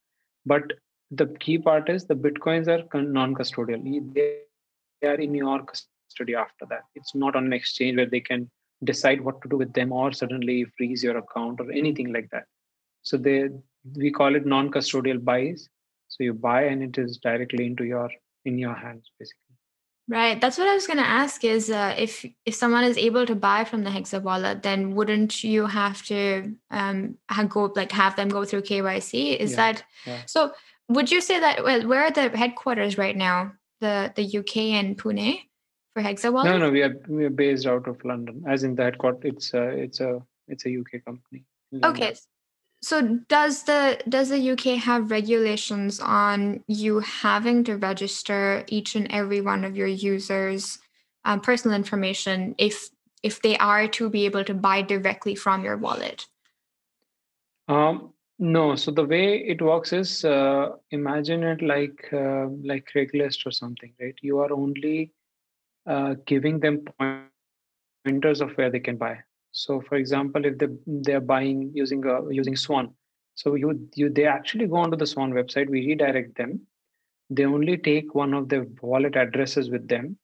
But the key part is the bitcoins are non-custodial. They are in your custody after that. It's not on an exchange where they can decide what to do with them or suddenly freeze your account or anything like that. So they we call it non-custodial buys. So you buy and it is directly into your in your hands basically. Right. That's what I was going to ask is uh, if if someone is able to buy from the Hexa wallet, then wouldn't you have to um go like have them go through KYC? Is yeah. that yeah. so? Would you say that well, where are the headquarters right now? The the UK and Pune for Hexa wallet? No, no, we are we are based out of London. As in the headquarters, it's a it's a it's a UK company. Okay, so does the does the UK have regulations on you having to register each and every one of your users' um, personal information if if they are to be able to buy directly from your wallet? Um, no. So the way it works is uh, imagine it like uh, like Craigslist or something, right? You are only uh, giving them pointers of where they can buy. So, for example, if they they're buying using a, using Swan, so you you they actually go onto the Swan website. We redirect them. They only take one of their wallet addresses with them,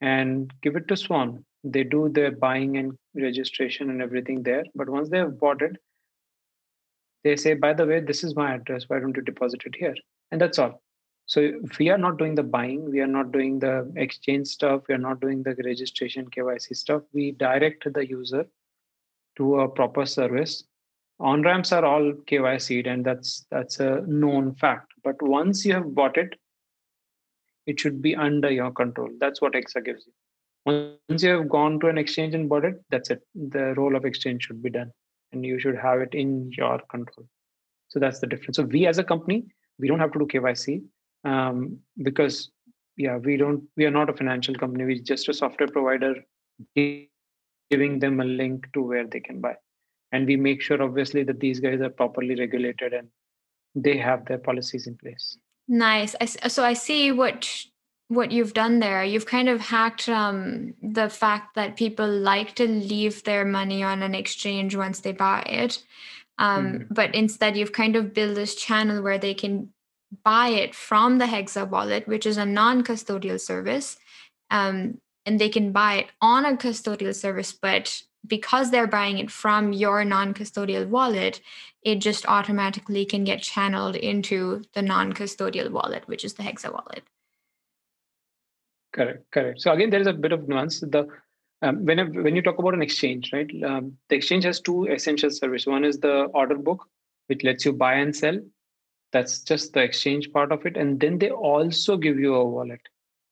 and give it to Swan. They do their buying and registration and everything there. But once they have bought it, they say, by the way, this is my address. Why don't you deposit it here? And that's all. So we are not doing the buying, we are not doing the exchange stuff, we are not doing the registration KYC stuff. We direct the user to a proper service. On ramps are all KYC'd, and that's that's a known fact. But once you have bought it, it should be under your control. That's what Hexa gives you. Once you have gone to an exchange and bought it, that's it. The role of exchange should be done, and you should have it in your control. So that's the difference. So we as a company, we don't have to do KYC um, because yeah we don't we are not a financial company we're just a software provider giving them a link to where they can buy and we make sure obviously that these guys are properly regulated and they have their policies in place nice I, so i see what what you've done there you've kind of hacked um, the fact that people like to leave their money on an exchange once they buy it um, mm-hmm. but instead you've kind of built this channel where they can buy it from the Hexa wallet, which is a non custodial service. Um, and they can buy it on a custodial service, but because they're buying it from your non custodial wallet, it just automatically can get channeled into the non custodial wallet, which is the Hexa wallet. Correct, correct. So again, there is a bit of nuance. The um, when when you talk about an exchange, right? Um, the exchange has two essential services. One is the order book, which lets you buy and sell, that's just the exchange part of it and then they also give you a wallet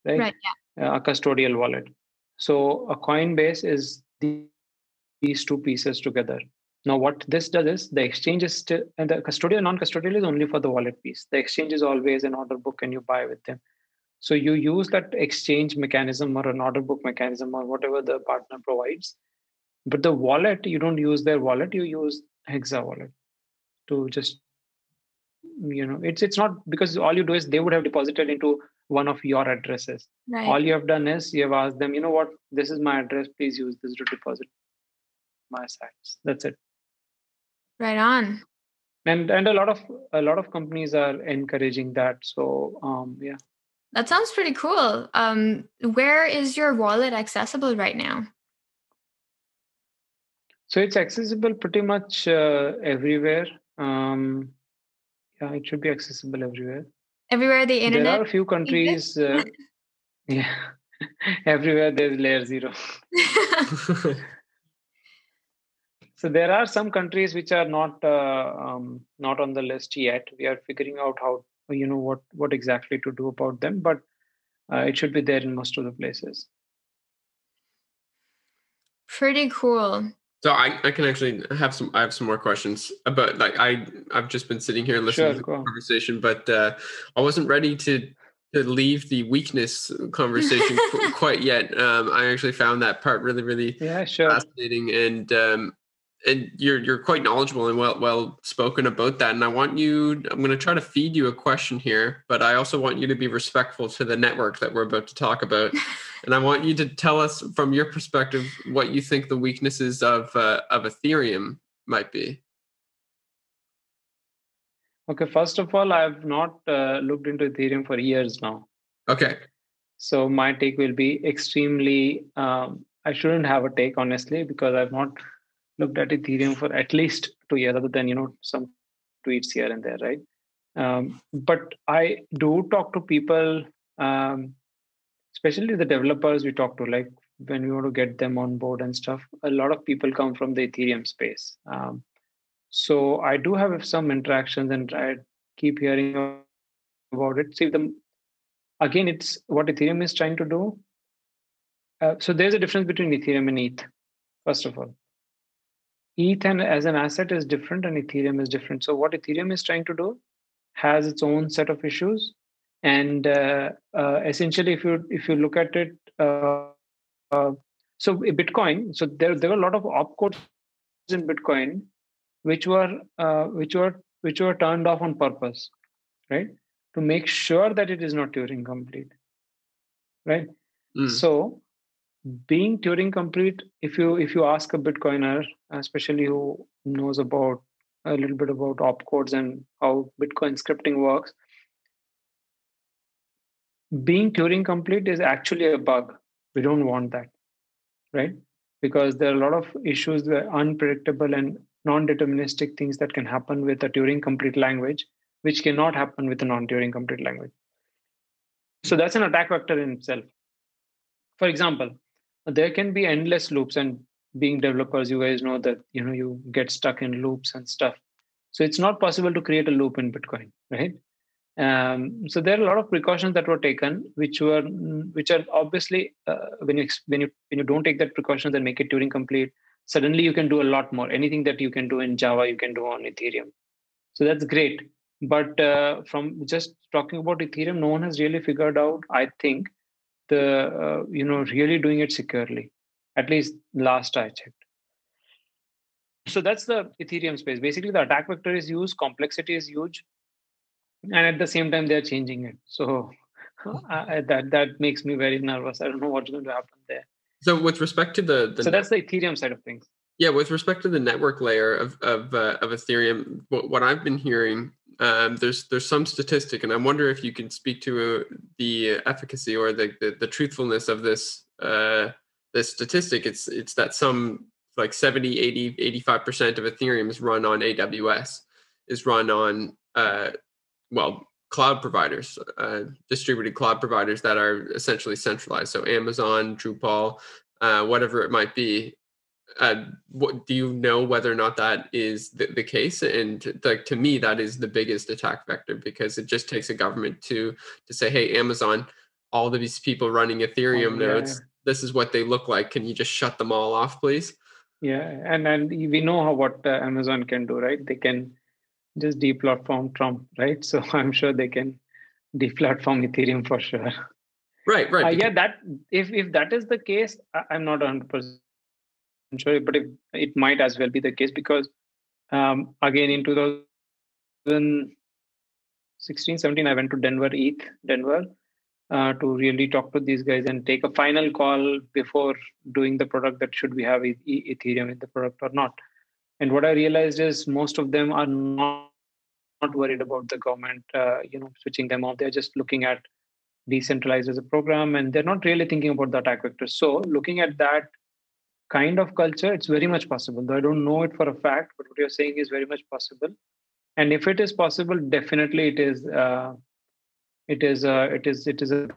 right, right yeah. uh, a custodial wallet so a coinbase is the, these two pieces together now what this does is the exchange is still and the custodial non-custodial is only for the wallet piece the exchange is always an order book and you buy with them so you use that exchange mechanism or an order book mechanism or whatever the partner provides. But the wallet you don't use their wallet you use hexa wallet to just you know it's it's not because all you do is they would have deposited into one of your addresses. Right. all you have done is you have asked them you know what? This is my address. Please use this to deposit my sites that's it. Right on. And and a lot of a lot of companies are encouraging that. So um yeah that sounds pretty cool. Um where is your wallet accessible right now? So it's accessible pretty much uh, everywhere. Um yeah it should be accessible everywhere. Everywhere the internet there are a few countries uh, yeah everywhere there's layer zero. So there are some countries which are not uh, um, not on the list yet. We are figuring out how you know what what exactly to do about them but uh, it should be there in most of the places. Pretty cool. So I, I can actually have some I have some more questions but like I I've just been sitting here listening sure, to the conversation but uh, I wasn't ready to to leave the weakness conversation quite yet. Um, I actually found that part really really yeah, sure. fascinating and um, and you're you're quite knowledgeable and well well spoken about that and I want you I'm going to try to feed you a question here but I also want you to be respectful to the network that we're about to talk about and I want you to tell us from your perspective what you think the weaknesses of uh, of Ethereum might be. Okay, first of all, I've not uh, looked into Ethereum for years now. Okay. So my take will be extremely. Um, I shouldn't have a take honestly because I've not looked at Ethereum for at least two years, other than you know some tweets here and there, right? Um, but I do talk to people, um, especially the developers we talk to, like when we want to get them on board and stuff. A lot of people come from the Ethereum space. Um, so I do have some interactions and I keep hearing about it. See, the again, it's what Ethereum is trying to do. Uh, so there's a difference between Ethereum and ETH. First of all, ETH and as an asset is different, and Ethereum is different. So what Ethereum is trying to do has its own set of issues, and uh, uh, essentially, if you if you look at it, uh, uh, so Bitcoin. So there there were a lot of opcodes in Bitcoin which were uh, which were which were turned off on purpose right to make sure that it is not turing complete right mm. so being turing complete if you if you ask a bitcoiner especially who knows about a little bit about opcodes and how bitcoin scripting works being turing complete is actually a bug we don't want that right because there are a lot of issues that are unpredictable and non-deterministic things that can happen with a Turing complete language, which cannot happen with a non-Turing complete language. So that's an attack vector in itself. For example, there can be endless loops, and being developers, you guys know that you know you get stuck in loops and stuff. So it's not possible to create a loop in Bitcoin, right? Um, so there are a lot of precautions that were taken, which were which are obviously uh, when you when you when you don't take that precautions and make it Turing complete, suddenly you can do a lot more anything that you can do in java you can do on ethereum so that's great but uh, from just talking about ethereum no one has really figured out i think the uh, you know really doing it securely at least last i checked. So that's the ethereum space. Basically the attack vector is huge complexity is huge and at the same time they're changing it. So uh, that that makes me very nervous. I don't know what's going to happen there. So with respect to the, the so that's the Ethereum side of things. Yeah, with respect to the network layer of of, uh, of Ethereum, what, what, I've been hearing, um, there's there's some statistic, and I wonder if you can speak to uh, the efficacy or the, the, the truthfulness of this uh, this statistic. It's it's that some like 70, 80, 85 percent of Ethereum is run on AWS, is run on uh, well cloud providers, uh, distributed cloud providers that are essentially centralized. So Amazon, Drupal, uh, whatever it might be. Uh, what do you know whether or not that is the, the case? And like to me, that is the biggest attack vector because it just takes a government to to say, "Hey, Amazon, all of these people running Ethereum oh, yeah, nodes, yeah. this is what they look like. Can you just shut them all off, please?" Yeah, and and we know how what uh, Amazon can do, right? They can just deplatform Trump, right? So I'm sure they can deplatform Ethereum for sure. Right, right. Uh, yeah, that if if that is the case, I, am not 100 percent sure, but if, it might as well be the case because um, again in 2016, 17, I went to Denver, ETH, Denver, uh, to really talk to these guys and take a final call before doing the product that should we have Ethereum in the product or not. And what I realized is most of them are not, not worried about the government, uh, you know, switching them off. They're just looking at decentralized as a program, and they're not really thinking about the attack vector. So, looking at that kind of culture, it's very much possible. Though I don't know it for a fact, but what you're saying is very much possible. And if it is possible, definitely it is. Uh, it is. Uh, it is. It is a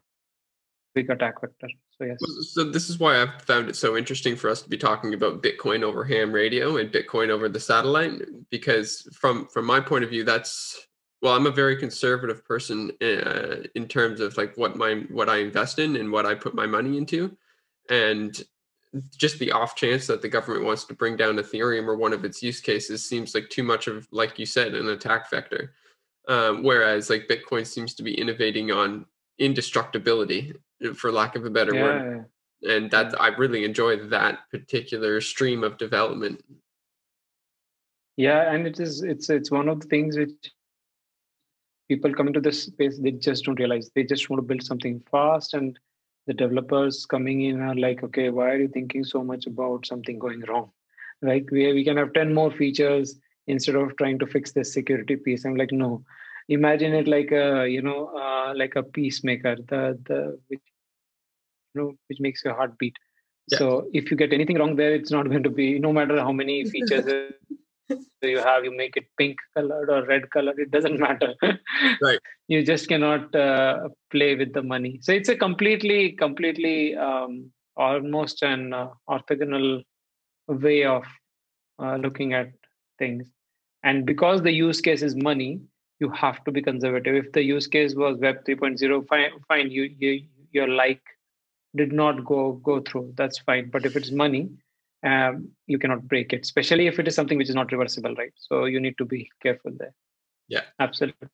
big attack vector. So yes. So this is why I've found it so interesting for us to be talking about Bitcoin over ham radio and Bitcoin over the satellite, because from from my point of view, that's well, I'm a very conservative person uh, in terms of like what my what I invest in and what I put my money into, and just the off chance that the government wants to bring down Ethereum or one of its use cases seems like too much of, like you said, an attack vector. Um, whereas like Bitcoin seems to be innovating on indestructibility for lack of a better yeah. word and that i really enjoy that particular stream of development yeah and it is it's it's one of the things which people come into this space they just don't realize they just want to build something fast and the developers coming in are like okay why are you thinking so much about something going wrong? Like we, we can have 10 more features instead of trying to fix this security piece. I'm like no. Imagine it like a you know uh, like a peacemaker the the which you know which makes your heart beat. Yeah. so if you get anything wrong there it's not going to be no matter how many features you have you make it pink colored or red colored it doesn't matter. Right. You just cannot uh, play with the money. So it's a completely completely um, almost an uh, orthogonal way of uh, looking at things. And because the use case is money you have to be conservative. If the use case was web 3.0 fine, fine you, you your like did not go go through that's fine. But if it's money um, you cannot break it especially if it is something which is not reversible right so you need to be careful there yeah absolutely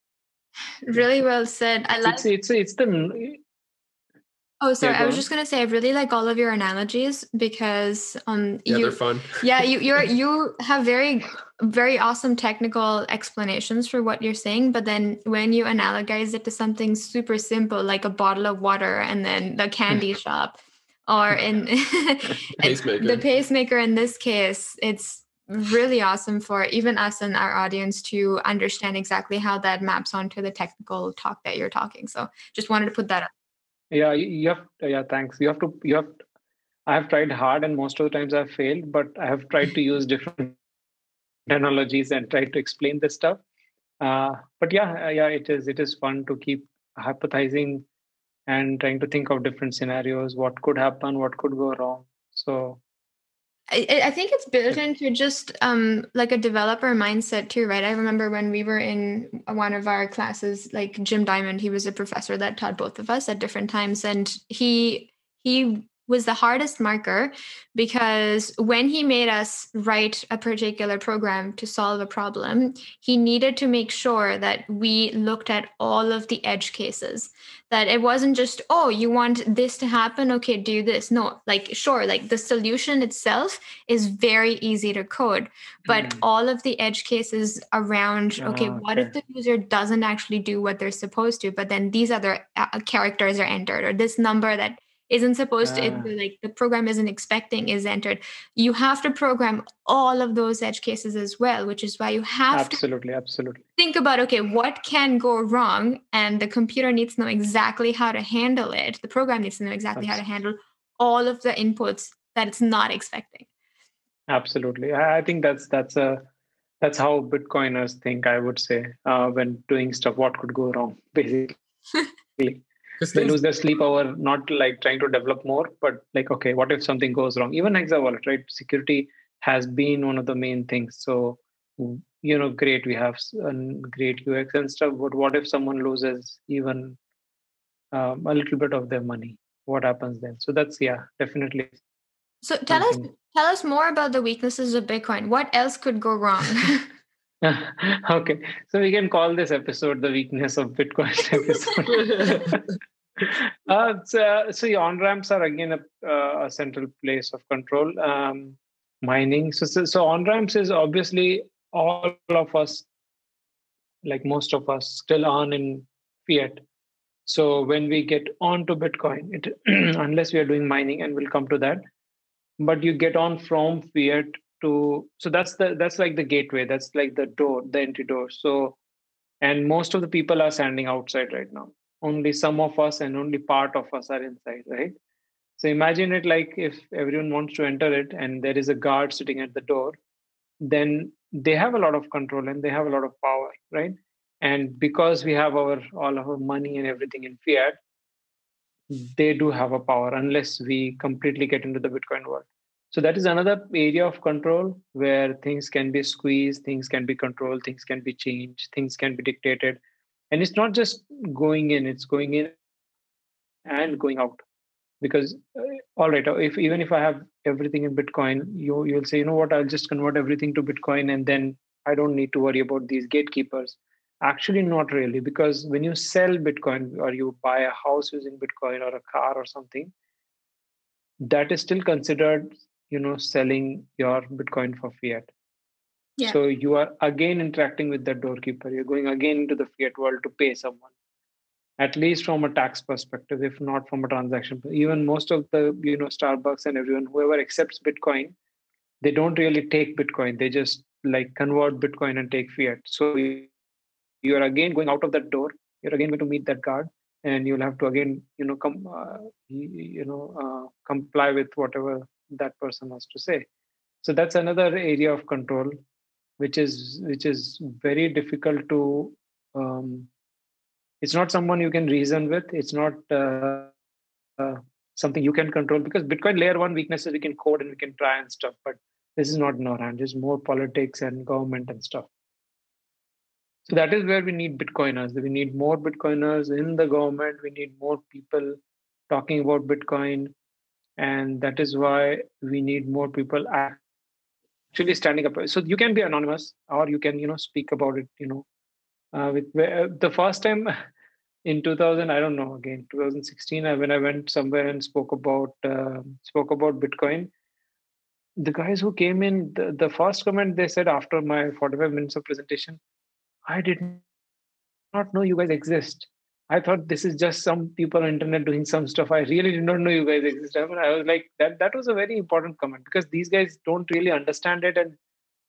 really well said i like it's it's, it's the Oh, sorry. Yeah, I was on. just gonna say I really like all of your analogies because um yeah, you, they're fun. yeah, you you're you have very very awesome technical explanations for what you're saying, but then when you analogize it to something super simple like a bottle of water and then the candy shop, or in pacemaker. the pacemaker in this case, it's really awesome for even us and our audience to understand exactly how that maps onto the technical talk that you're talking. So just wanted to put that up yeah you have yeah thanks you have to you have i have tried hard and most of the times i've failed but i have tried to use different technologies and try to explain this stuff uh, but yeah yeah it is it is fun to keep hypothesizing and trying to think of different scenarios what could happen what could go wrong so I, I think it's built into just um, like a developer mindset too, right? I remember when we were in one of our classes, like Jim Diamond, he was a professor that taught both of us at different times, and he he was the hardest marker because when he made us write a particular program to solve a problem, he needed to make sure that we looked at all of the edge cases. That it wasn't just, oh, you want this to happen? Okay, do this. No, like, sure, like the solution itself is very easy to code, but mm. all of the edge cases around, oh, okay, what if the user doesn't actually do what they're supposed to, but then these other uh, characters are entered, or this number that isn't supposed to uh, like the program isn't expecting is entered. You have to program all of those edge cases as well which is why you have to absolutely absolutely. think about okay what can go wrong and the computer needs to know exactly how to handle it. The program needs to know exactly absolutely. how to handle all of the inputs that it's not expecting. Absolutely. I think that's that's a that's how bitcoiners think i would say uh, when doing stuff what could go wrong basically they lose their sleep over not like trying to develop more, but like, okay, what if something goes wrong? Even Hexa Wallet, right? Security has been one of the main things. So, you know, great, we have a great UX and stuff, but what if someone loses even um, a little bit of their money? What happens then? So that's yeah, definitely. So tell something. us tell us more about the weaknesses of Bitcoin. What else could go wrong? okay, so we can call this episode the weakness of Bitcoin episode. uh, so, so on ramps are again a, uh, a, central place of control. Um, mining. So, so, so on ramps is obviously all of us, like most of us, still on in fiat. So when we get onto Bitcoin, it, unless we are doing mining, and we'll come to that, but you get on from fiat to so that's the that's like the gateway that's like the door the entry door. So and most of the people are standing outside right now. Only some of us and only part of us are inside right? So imagine it like if everyone wants to enter it and there is a guard sitting at the door then they have a lot of control and they have a lot of power right? And because we have our all our money and everything in fiat they do have a power unless we completely get into the bitcoin world so that is another area of control where things can be squeezed, things can be controlled, things can be changed, things can be dictated. And it's not just going in, it's going in and going out. Because uh, all right, if even if I have everything in Bitcoin, you you'll say, you know what, I'll just convert everything to Bitcoin and then I don't need to worry about these gatekeepers. Actually, not really, because when you sell Bitcoin or you buy a house using Bitcoin or a car or something, that is still considered you know selling your bitcoin for fiat yeah. so you are again interacting with the doorkeeper you're going again into the fiat world to pay someone at least from a tax perspective, if not from a transaction. Even most of the you know Starbucks and everyone whoever accepts Bitcoin, they don't really take Bitcoin. They just like convert Bitcoin and take fiat. So you are again going out of that door. You're again going to meet that guard, and you'll have to again you know come uh, you know uh, comply with whatever that person has to say. So that's another area of control, which is which is very difficult to um, it's not someone you can reason with. It's not uh, uh, something you can control because bitcoin layer one weaknesses we can code and we can try and stuff but this is not in our hand it's more politics and government and stuff. So that is where we need bitcoiners. We need more bitcoiners in the government. We need more people talking about bitcoin and that is why we need more people actually standing up. So you can be anonymous or you can you know speak about it you know uh, with uh, the first time in 2000 i don't know again 2016 uh, when i went somewhere and spoke about uh, spoke about bitcoin the guys who came in the, the first comment they said after my 45 minutes of presentation i did not know you guys exist i thought this is just some people on internet doing some stuff. I really did not know you guys exist. I, mean, I was like that that was a very important comment because these guys don't really understand it. And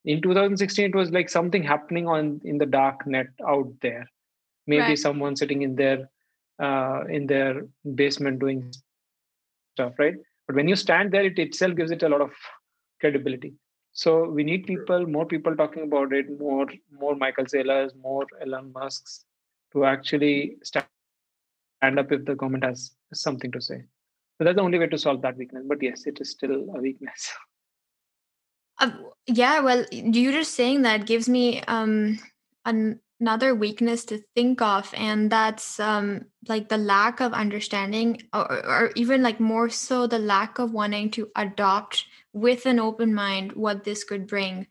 in 2016 it was like something happening on in the dark net out there. Maybe right. someone sitting in their uh, in their basement doing stuff right? But when you stand there it itself gives it a lot of credibility. So we need people more people talking about it more more michael saylors more elon musks to actually stand up if the government has something to say. So that's the only way to solve that weakness. But yes it is still a weakness. Uh, yeah, well, you just saying that gives me um, an, another weakness to think of, and that's um, like the lack of understanding, or, or even like more so the lack of wanting to adopt with an open mind what this could bring.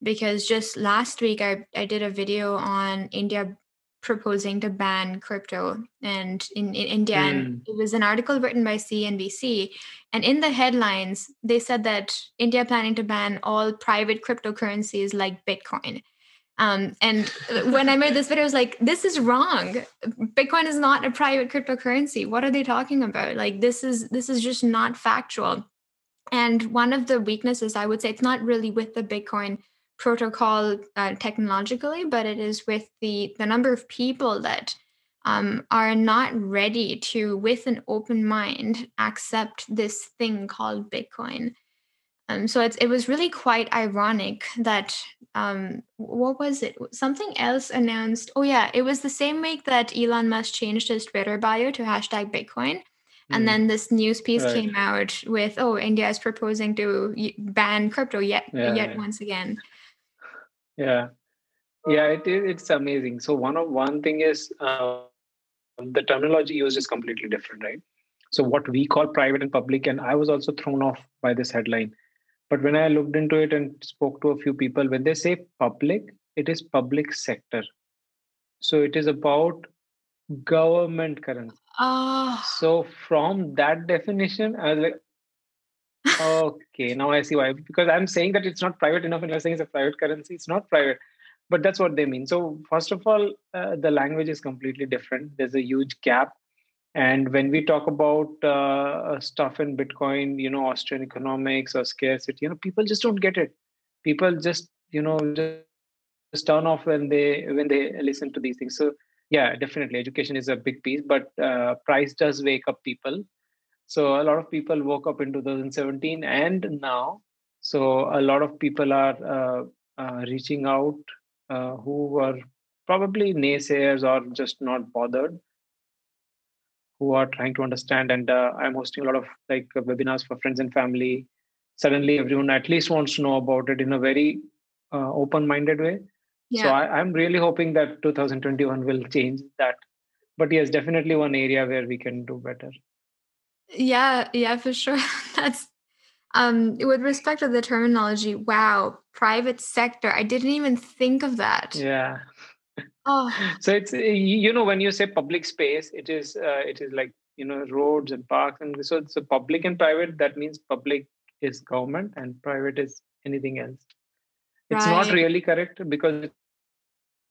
Because just last week, I, I did a video on India proposing to ban crypto and in, in India. Mm. And it was an article written by CNBC. And in the headlines, they said that India planning to ban all private cryptocurrencies like Bitcoin. Um, and when I made this video, I was like, this is wrong. Bitcoin is not a private cryptocurrency. What are they talking about? Like this is this is just not factual. And one of the weaknesses I would say it's not really with the Bitcoin protocol uh, technologically, but it is with the the number of people that um, are not ready to, with an open mind, accept this thing called Bitcoin. Um, so it's, it was really quite ironic that um, what was it? Something else announced. Oh yeah, it was the same week that Elon Musk changed his Twitter bio to hashtag Bitcoin. And mm. then this news piece right. came out with, oh, India is proposing to ban crypto yet, yeah, yet yeah. once again yeah. Yeah it is it's amazing. So one of one thing is uh, the terminology used is completely different right? So what we call private and public and i was also thrown off by this headline. But when i looked into it and spoke to a few people when they say public it is public sector. So it is about government currency. Oh. so from that definition i was like okay, now I see why. Because I'm saying that it's not private enough, and you're saying it's a private currency. It's not private, but that's what they mean. So first of all, uh, the language is completely different. There's a huge gap, and when we talk about uh, stuff in Bitcoin, you know, Austrian economics or scarcity, you know, people just don't get it. People just, you know, just turn off when they when they listen to these things. So yeah, definitely, education is a big piece, but uh, price does wake up people so a lot of people woke up in 2017 and now. So a lot of people are uh, uh, reaching out uh, who were probably naysayers or just not bothered, who are trying to understand. And uh, I'm hosting a lot of like webinars for friends and family. Suddenly, everyone at least wants to know about it in a very uh, open-minded way. Yeah. So I, I'm really hoping that 2021 will change that. But yes, definitely one area where we can do better. Yeah, yeah, for sure. That's um with respect to the terminology, wow, private sector. I didn't even think of that. Yeah. Oh. So it's you know when you say public space, it is uh, it is like you know roads and parks and so it's a public and private. That means public is government and private is anything else. It's right. not really correct because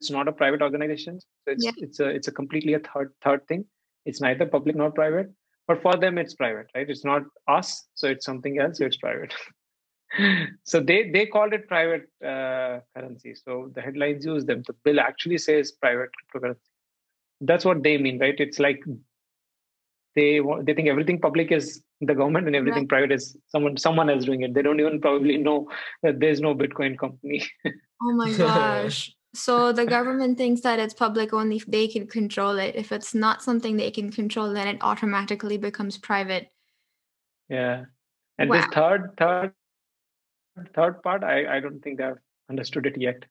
it's not a private organization. So it's Yeah. it's a it's a completely a third third thing. It's neither public nor private. But for them, it's private, right? It's not us, so it's something else. So it's private. so they they called it private uh, currency. So the headlines use them. The bill actually says private cryptocurrency. That's what they mean, right? It's like they want, they think everything public is the government and everything private is someone someone else doing it. They don't even probably know that there's no Bitcoin company. Oh my gosh. So the government thinks that it's public only if they can control it. If it's not something they can control, then it automatically becomes private. Yeah. And this third, third, third part, I, I don't think I've understood it yet.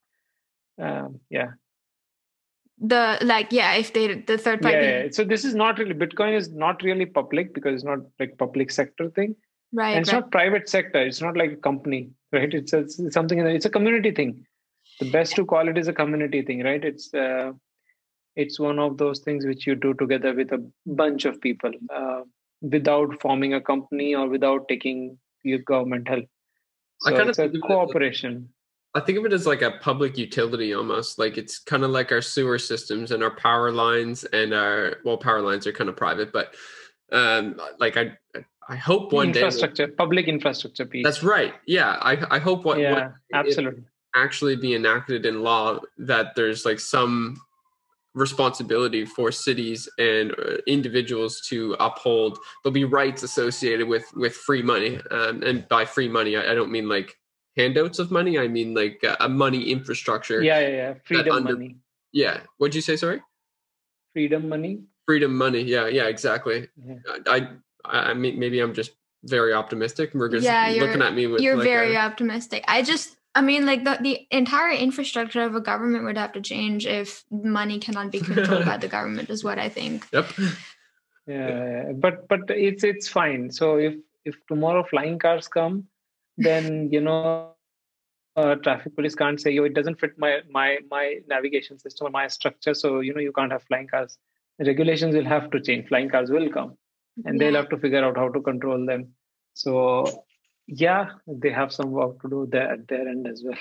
Um, yeah. The like, yeah, if they the third Yeah, party, yeah. So this is not really Bitcoin is not really public because it's not like public sector thing. right? and it's right. not private sector. It's not like a company, right? It's, it's something. It's a community thing. The best to call it is a community thing, right? It's uh, it's one of those things which you do together with a bunch of people uh, without forming a company or without taking your government help. I So kinda it's a think of like- cooperation. I think of it as like a public utility almost. Like it's kind of like our sewer systems and our power lines and our well, power lines are kind of private, but um, like I I hope one day infrastructure, public infrastructure piece. that's right. Yeah, I I hope what, yeah, it absolutely. Actually be enacted in law that there's like some responsibility for cities and uh, individuals to uphold there'll be rights associated with with free money um, and by free money I, I don't mean like handouts of money i mean like uh, a money infrastructure Yeah, yeah, yeah. Freedom under- money. yeah what'd you say sorry Freedom money. freedom money yeah yeah exactly Yeah. i i, I mean maybe i'm just very optimistic we're just Yeah, looking at me with You're like very a, optimistic. I just, I mean, like the, the entire infrastructure of a government would have to change if money cannot be controlled by the government, is what I think. yep. Yeah but but it's it's fine. So if if tomorrow flying cars come then you know uh, traffic police can't say yo it doesn't fit my my my navigation system or my structure so you know you can't have flying cars. Regulations will have to change. Flying cars will come and they'll have to figure out how to control them. So yeah they have some work to do there at their end as well.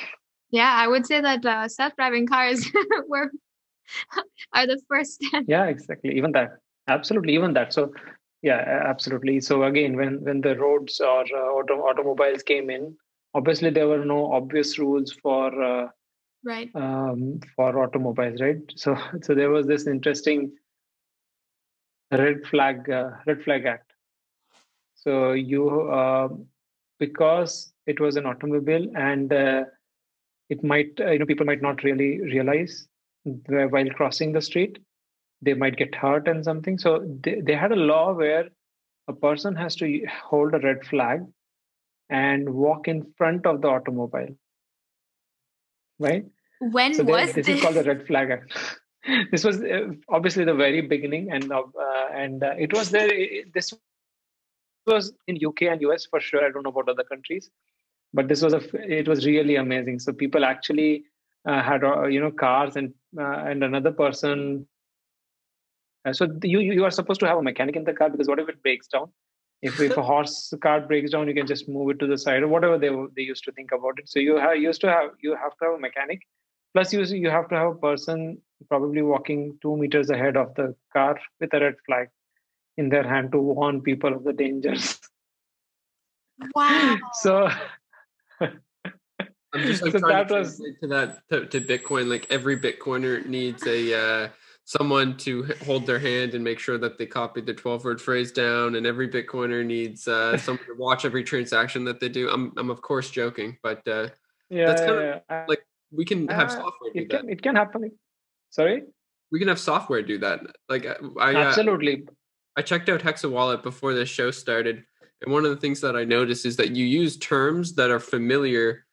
Yeah, I would say that uh, self-driving cars were are the first step. yeah exactly. Even that absolutely even that. So yeah absolutely. So again when when the roads or uh, auto, automobiles came in obviously there were no obvious rules for uh, Right. um, for automobiles right? So so there was this interesting red flag uh, red flag act. So you uh, because it was an automobile and uh, it might uh, you know people might not really realize where- while crossing the street they might get hurt and something. So they, they had a law where a person has to hold a red flag and walk in front of the automobile right? When so was this this? is called the red flag. Act this was uh, obviously the very beginning and uh, and uh, it was there it- this was in uk and us for sure. I don't know about other countries but this was a it was really amazing. So people actually uh, had uh, you know cars and uh, and another person. Uh, so you you are supposed to have a mechanic in the car because what if it breaks down? If, if a horse cart breaks down you can just move it to the side or whatever they they used to think about it. So you have used to have you have to have a mechanic. Plus you you have to have a person probably walking two meters ahead of the car with a red flag in their hand to warn people of the dangers wow. so I'm just like So trying that to was- to that to, to Bitcoin. Like every Bitcoiner needs a uh, someone to hold their hand and make sure that they copy the 12 word phrase down, and every Bitcoiner needs uh, someone to watch every transaction that they do. I'm I'm of course joking, but uh, yeah, That's yeah, kinda yeah. like we can have Uh, software do it that. can it can happen sorry We can have software do that. Like I I, uh, absolutely I checked out Hexa Wallet before this show started, and one of the things that I noticed is that you use terms that are familiar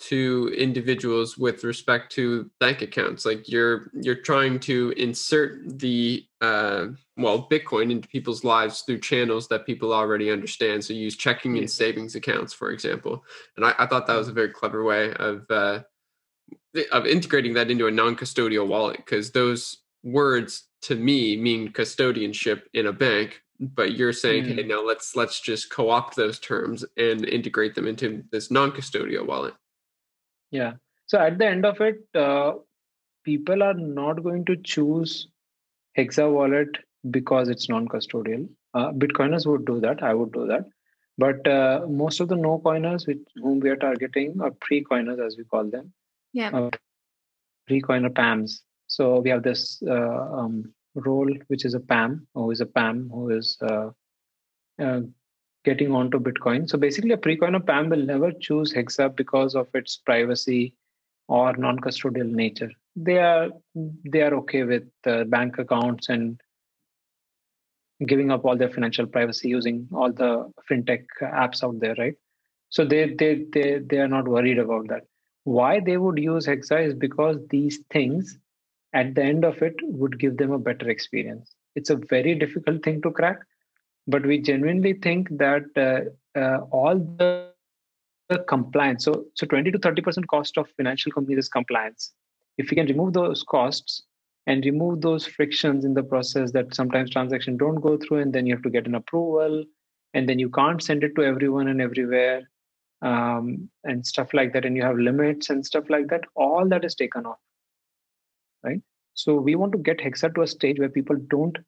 to individuals with respect to bank accounts. Like you're you're trying to insert the uh, well Bitcoin into people's lives through channels that people already understand. So you use checking and savings accounts, for example. And I, I thought that was a very clever way of uh, of integrating that into a non-custodial wallet because those words to me mean custodianship in a bank but you're saying hey Mm. now let's let's just co-opt those terms and integrate them into this non-custodial wallet Yeah. So at the end of it, uh, people are not going to choose Hexa wallet because it's non-custodial. Uh, Bitcoiners would do that. I would do that. But uh, most of the no coiners, with whom we are targeting, are pre-coiners, as we call them. Yeah. Uh, pre-coiner PAMs. So we have this uh, um, role, which is a PAM, who is a PAM, who is uh, uh, getting onto Bitcoin. So basically, a pre-coiner PAM will never choose Hexa because of its privacy or non-custodial nature. They are they are okay with uh, bank accounts and giving up all their financial privacy using all the fintech apps out there, right? So they they they they are not worried about that. Why they would use Hexa is because these things at the end of it would give them a better experience. It's a very difficult thing to crack, but we genuinely think that uh, uh, all the, the compliance. So so 20 to 30 percent cost of financial companies is compliance. If we can remove those costs, and remove those frictions in the process that sometimes transactions don't go through and then you have to get an approval and then you can't send it to everyone and everywhere um, and stuff like that and you have limits and stuff like that all that is taken off right? So we want to get hexa to a stage where people don't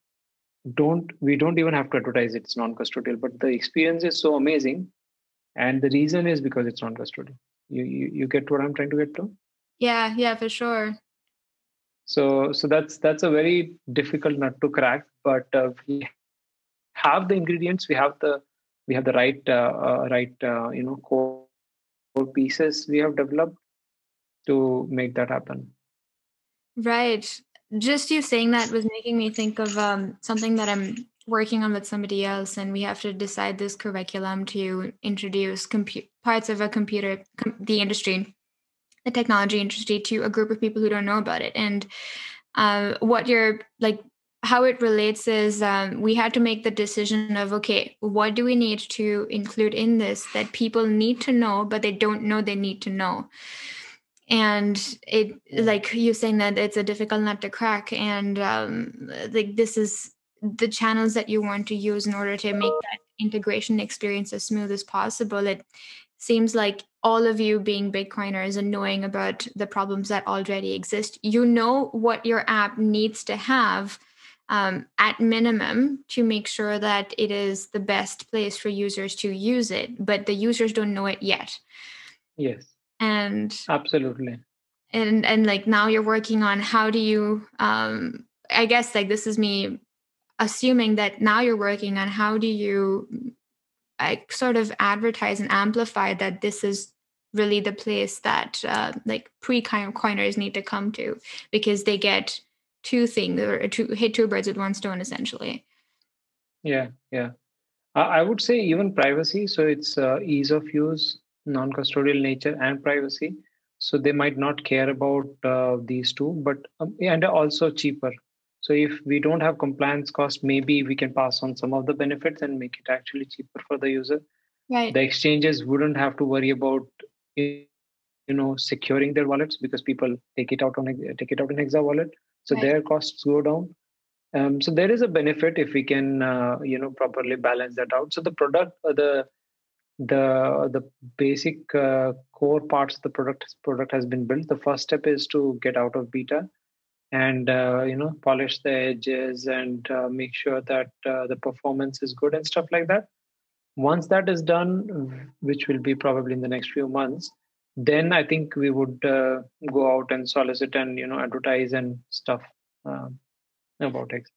don't we don't even have to advertise it's non-custodial but the experience is so amazing. And the reason is because it's non-custodial. You, you you get what i'm trying to get to? Yeah yeah for sure. So so that's that's a very difficult nut to crack but uh, we have the ingredients we have the we have the right uh, uh, right uh, you know core, core pieces we have developed to make that happen right. Just you saying that was making me think of um, something that i'm working on with somebody else and we have to decide this curriculum to introduce compu- parts of a computer com- the industry the technology industry to a group of people who don't know about it. And uh, what you're like how it relates is um, we had to make the decision of okay what do we need to include in this that people need to know but they don't know they need to know and it like you saying that it's a difficult nut to crack and um, like this is the channels that you want to use in order to make that integration experience as smooth as possible it seems like all of you being Bitcoiners and knowing about the problems that already exist, you know what your app needs to have um, at minimum to make sure that it is the best place for users to use it, but the users don't know it yet. Yes. And absolutely. And and like now you're working on how do you um I guess like this is me assuming that now you're working on how do you like sort of advertise and amplify that this is really the place that uh, like pre-coiners need to come to because they get two things or two, hit two birds with one stone essentially. Yeah, yeah. I would say even privacy. So it's uh, ease of use, non-custodial nature, and privacy. So they might not care about uh, these two, but um, and also cheaper. So if we don't have compliance cost, maybe we can pass on some of the benefits and make it actually cheaper for the user. Right. The exchanges wouldn't have to worry about you know securing their wallets because people take it out on take it out in Hexa wallet, so right. their costs go down. Um, so there is a benefit if we can uh, you know properly balance that out. So the product, uh, the the the basic uh, core parts of the product product has been built. The first step is to get out of beta and uh, you know polish the edges and uh, make sure that uh, the performance is good and stuff like that. Once that is done which will be probably in the next few months then i think we would uh, go out and solicit and you know advertise and stuff um, about it.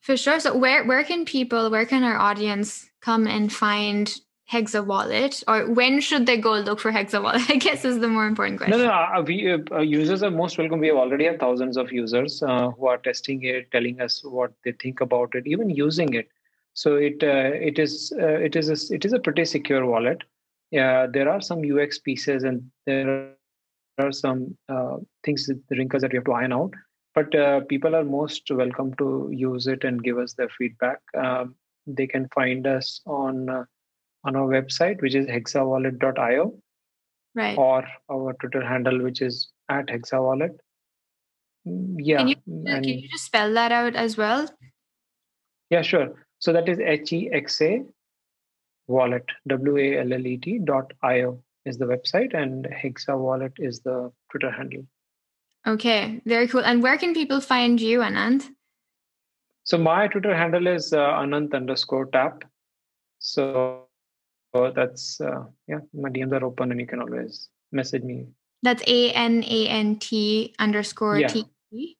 For sure. So where where can people where can our audience come and find Hexa wallet, or when should they go look for Hexa wallet? I guess is the more important question. No, no, uh, we uh, users are most welcome. We have already have thousands of users uh, who are testing it, telling us what they think about it, even using it. So it uh, it is uh, it is a, it is a pretty secure wallet. Yeah, there are some UX pieces and there are some uh, things, the wrinkles that we have to iron out. But people are most welcome to use it and give us their feedback. Um, they can find us on on our website, which is hexawallet.io, right? Or our Twitter handle, which is at hexawallet. Mm, yeah. Can you, and, can you just spell that out as well? Yeah, sure. So that is H E X A wallet, W A L L E T dot io is the website, and Hexa wallet is the Twitter handle. Okay, very cool. And where can people find you, Anant? So my Twitter handle is uh, Anant underscore tap. So that's uh, yeah, my DMs are open, and you can always message me. That's A N A N T underscore Yeah. T.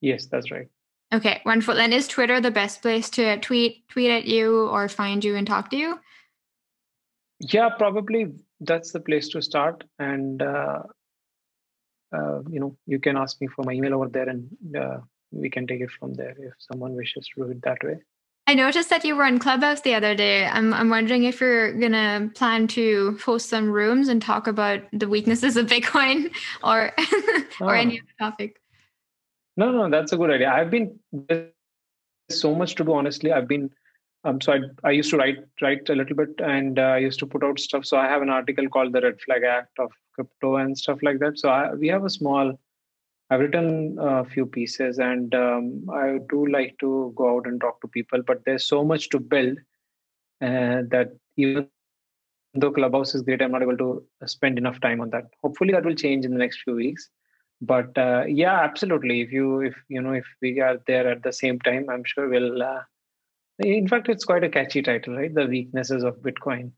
Yes, that's right. Okay, wonderful. And is Twitter the best place to tweet tweet at you or find you and talk to you? Yeah, probably that's the place to start. And uh, uh, you know, you can ask me for my email over there, and uh, we can take it from there if someone wishes to do it that way. I noticed that you were in Clubhouse the other day. I'm I'm wondering if you're gonna plan to host some rooms and talk about the weaknesses of Bitcoin or or any Oh. other topic. No, no, that's a good idea. I've been there's so much to do. Honestly, I've been um, so I I used to write write a little bit, and uh, I used to put out stuff. So I have an article called the Red Flag Act of crypto and stuff like that. So I, we have a small. I've written a few pieces, and um, I do like to go out and talk to people. But there's so much to build uh, that even though Clubhouse is great, I'm not able to spend enough time on that. Hopefully, that will change in the next few weeks but uh, yeah absolutely if you if you know if we are there at the same time i'm sure we'll uh, in fact it's quite a catchy title right the weaknesses of bitcoin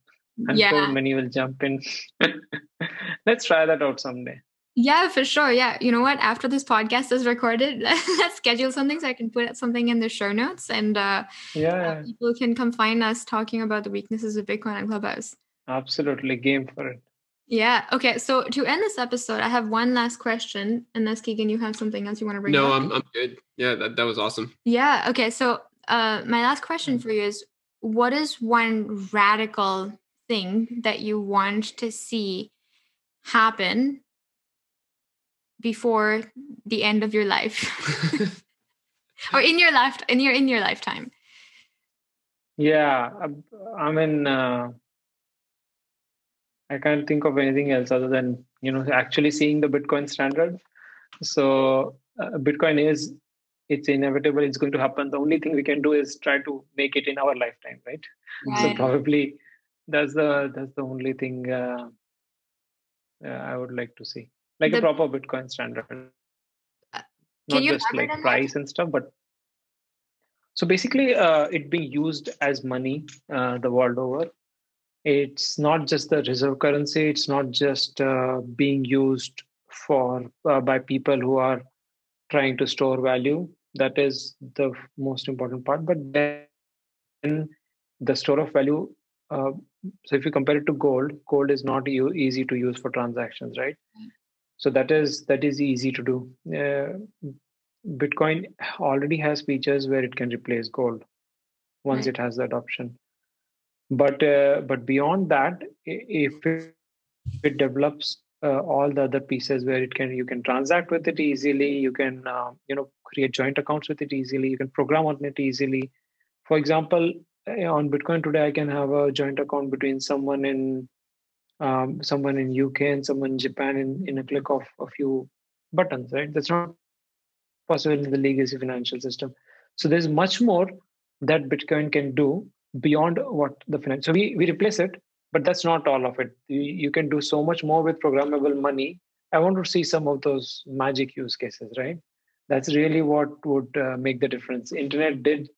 i'm Yeah. sure many will jump in let's try that out someday Yeah, for sure. Yeah. You know what? After this podcast is recorded, let's schedule something so I can put something in the show notes and uh, yeah people can come find us talking about the weaknesses of Bitcoin and Clubhouse. absolutely game for it Yeah. Okay. So to end this episode, I have one last question. Unless Keegan, you have something else you want to bring No, up? I'm I'm good. Yeah, that, that was awesome. Yeah. Okay. So, uh, my last question for you is what is one radical thing that you want to see happen before the end of your life. Or in your life in your in your lifetime. Yeah I'm- mean uh, i can't think of anything else other than you know actually seeing the bitcoin standard. So uh, bitcoin is it's inevitable it's going to happen. The only thing we can do is try to make it in our lifetime right, so probably that's the that's the only thing uh, uh, i would like to see like The- a proper bitcoin standard. Uh, not you just like price and stuff but so basically uh, it being used as money uh, the world over it's not just the reserve currency it's not just uh, being used for uh, by people who are trying to store value. That is the most important part but then the store of value uh, so if you compare it to gold gold is not easy to use for transactions right so that is that is easy to do. Uh, bitcoin already has features where it can replace gold once Right. it has that option. But uh, but beyond that if it, it develops uh, all the other pieces where it can you can transact with it easily you can uh, you know create joint accounts with it easily you can program on it easily. For example eh, on bitcoin today i can have a joint account between someone in um, someone in uk and someone in japan in, in a click of a few buttons right? That's not possible in the legacy financial system. So there's much more that bitcoin can do beyond what the finance so we, we replace it but that's not all of it. You, you can do so much more with programmable money. I want to see some of those magic use cases right? That's really what would uh, make the difference. Internet did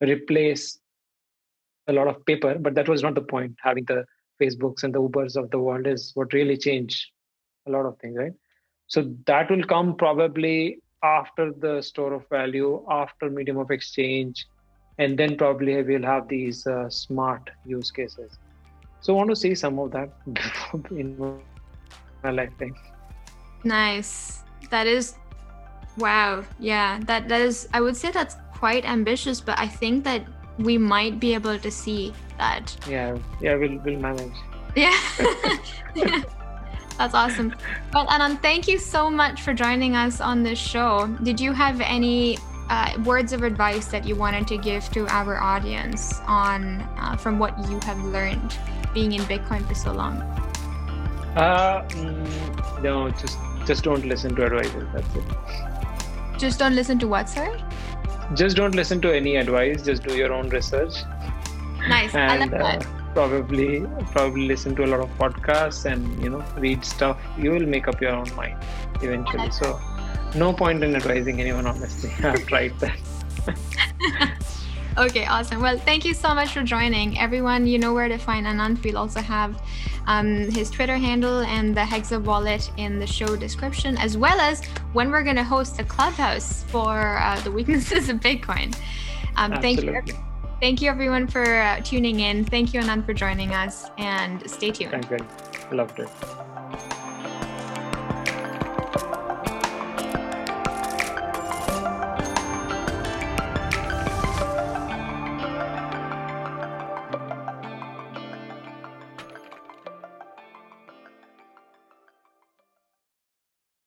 replace a lot of paper but that was not the point having the facebooks and the ubers of the world is what really changed a lot of things right? So that will come probably after the store of value after medium of exchange and then probably we'll have these uh, smart use cases. So i want to see some of that in my lifetime nice. That is wow. Yeah that that is i would say that's quite ambitious but i think that we might be able to see that yeah yeah we'll, we'll manage Yeah. That's awesome. Well, Anant, thank you so much for joining us on this show. Did you have any uh, words of advice that you wanted to give to our audience on uh, from what you have learned being in Bitcoin for so long? uh mm, no just just don't listen to advisors that's it Just don't listen to what, sir? Just don't listen to any advice just do your own research. Nice. I like and uh, probably probably listen to a lot of podcasts and you know read stuff. You will make up your own mind eventually. So no point in advising anyone honestly. I've tried that okay awesome well thank you so much for joining everyone you know where to find anant we'll also have um, his twitter handle and the hexa wallet in the show description as well as when we're going to host a clubhouse for uh, the weaknesses of bitcoin um, thank you Thank you, everyone, for uh, tuning in. Thank you, Anant, for joining us, and stay tuned. Thank you. Loved it.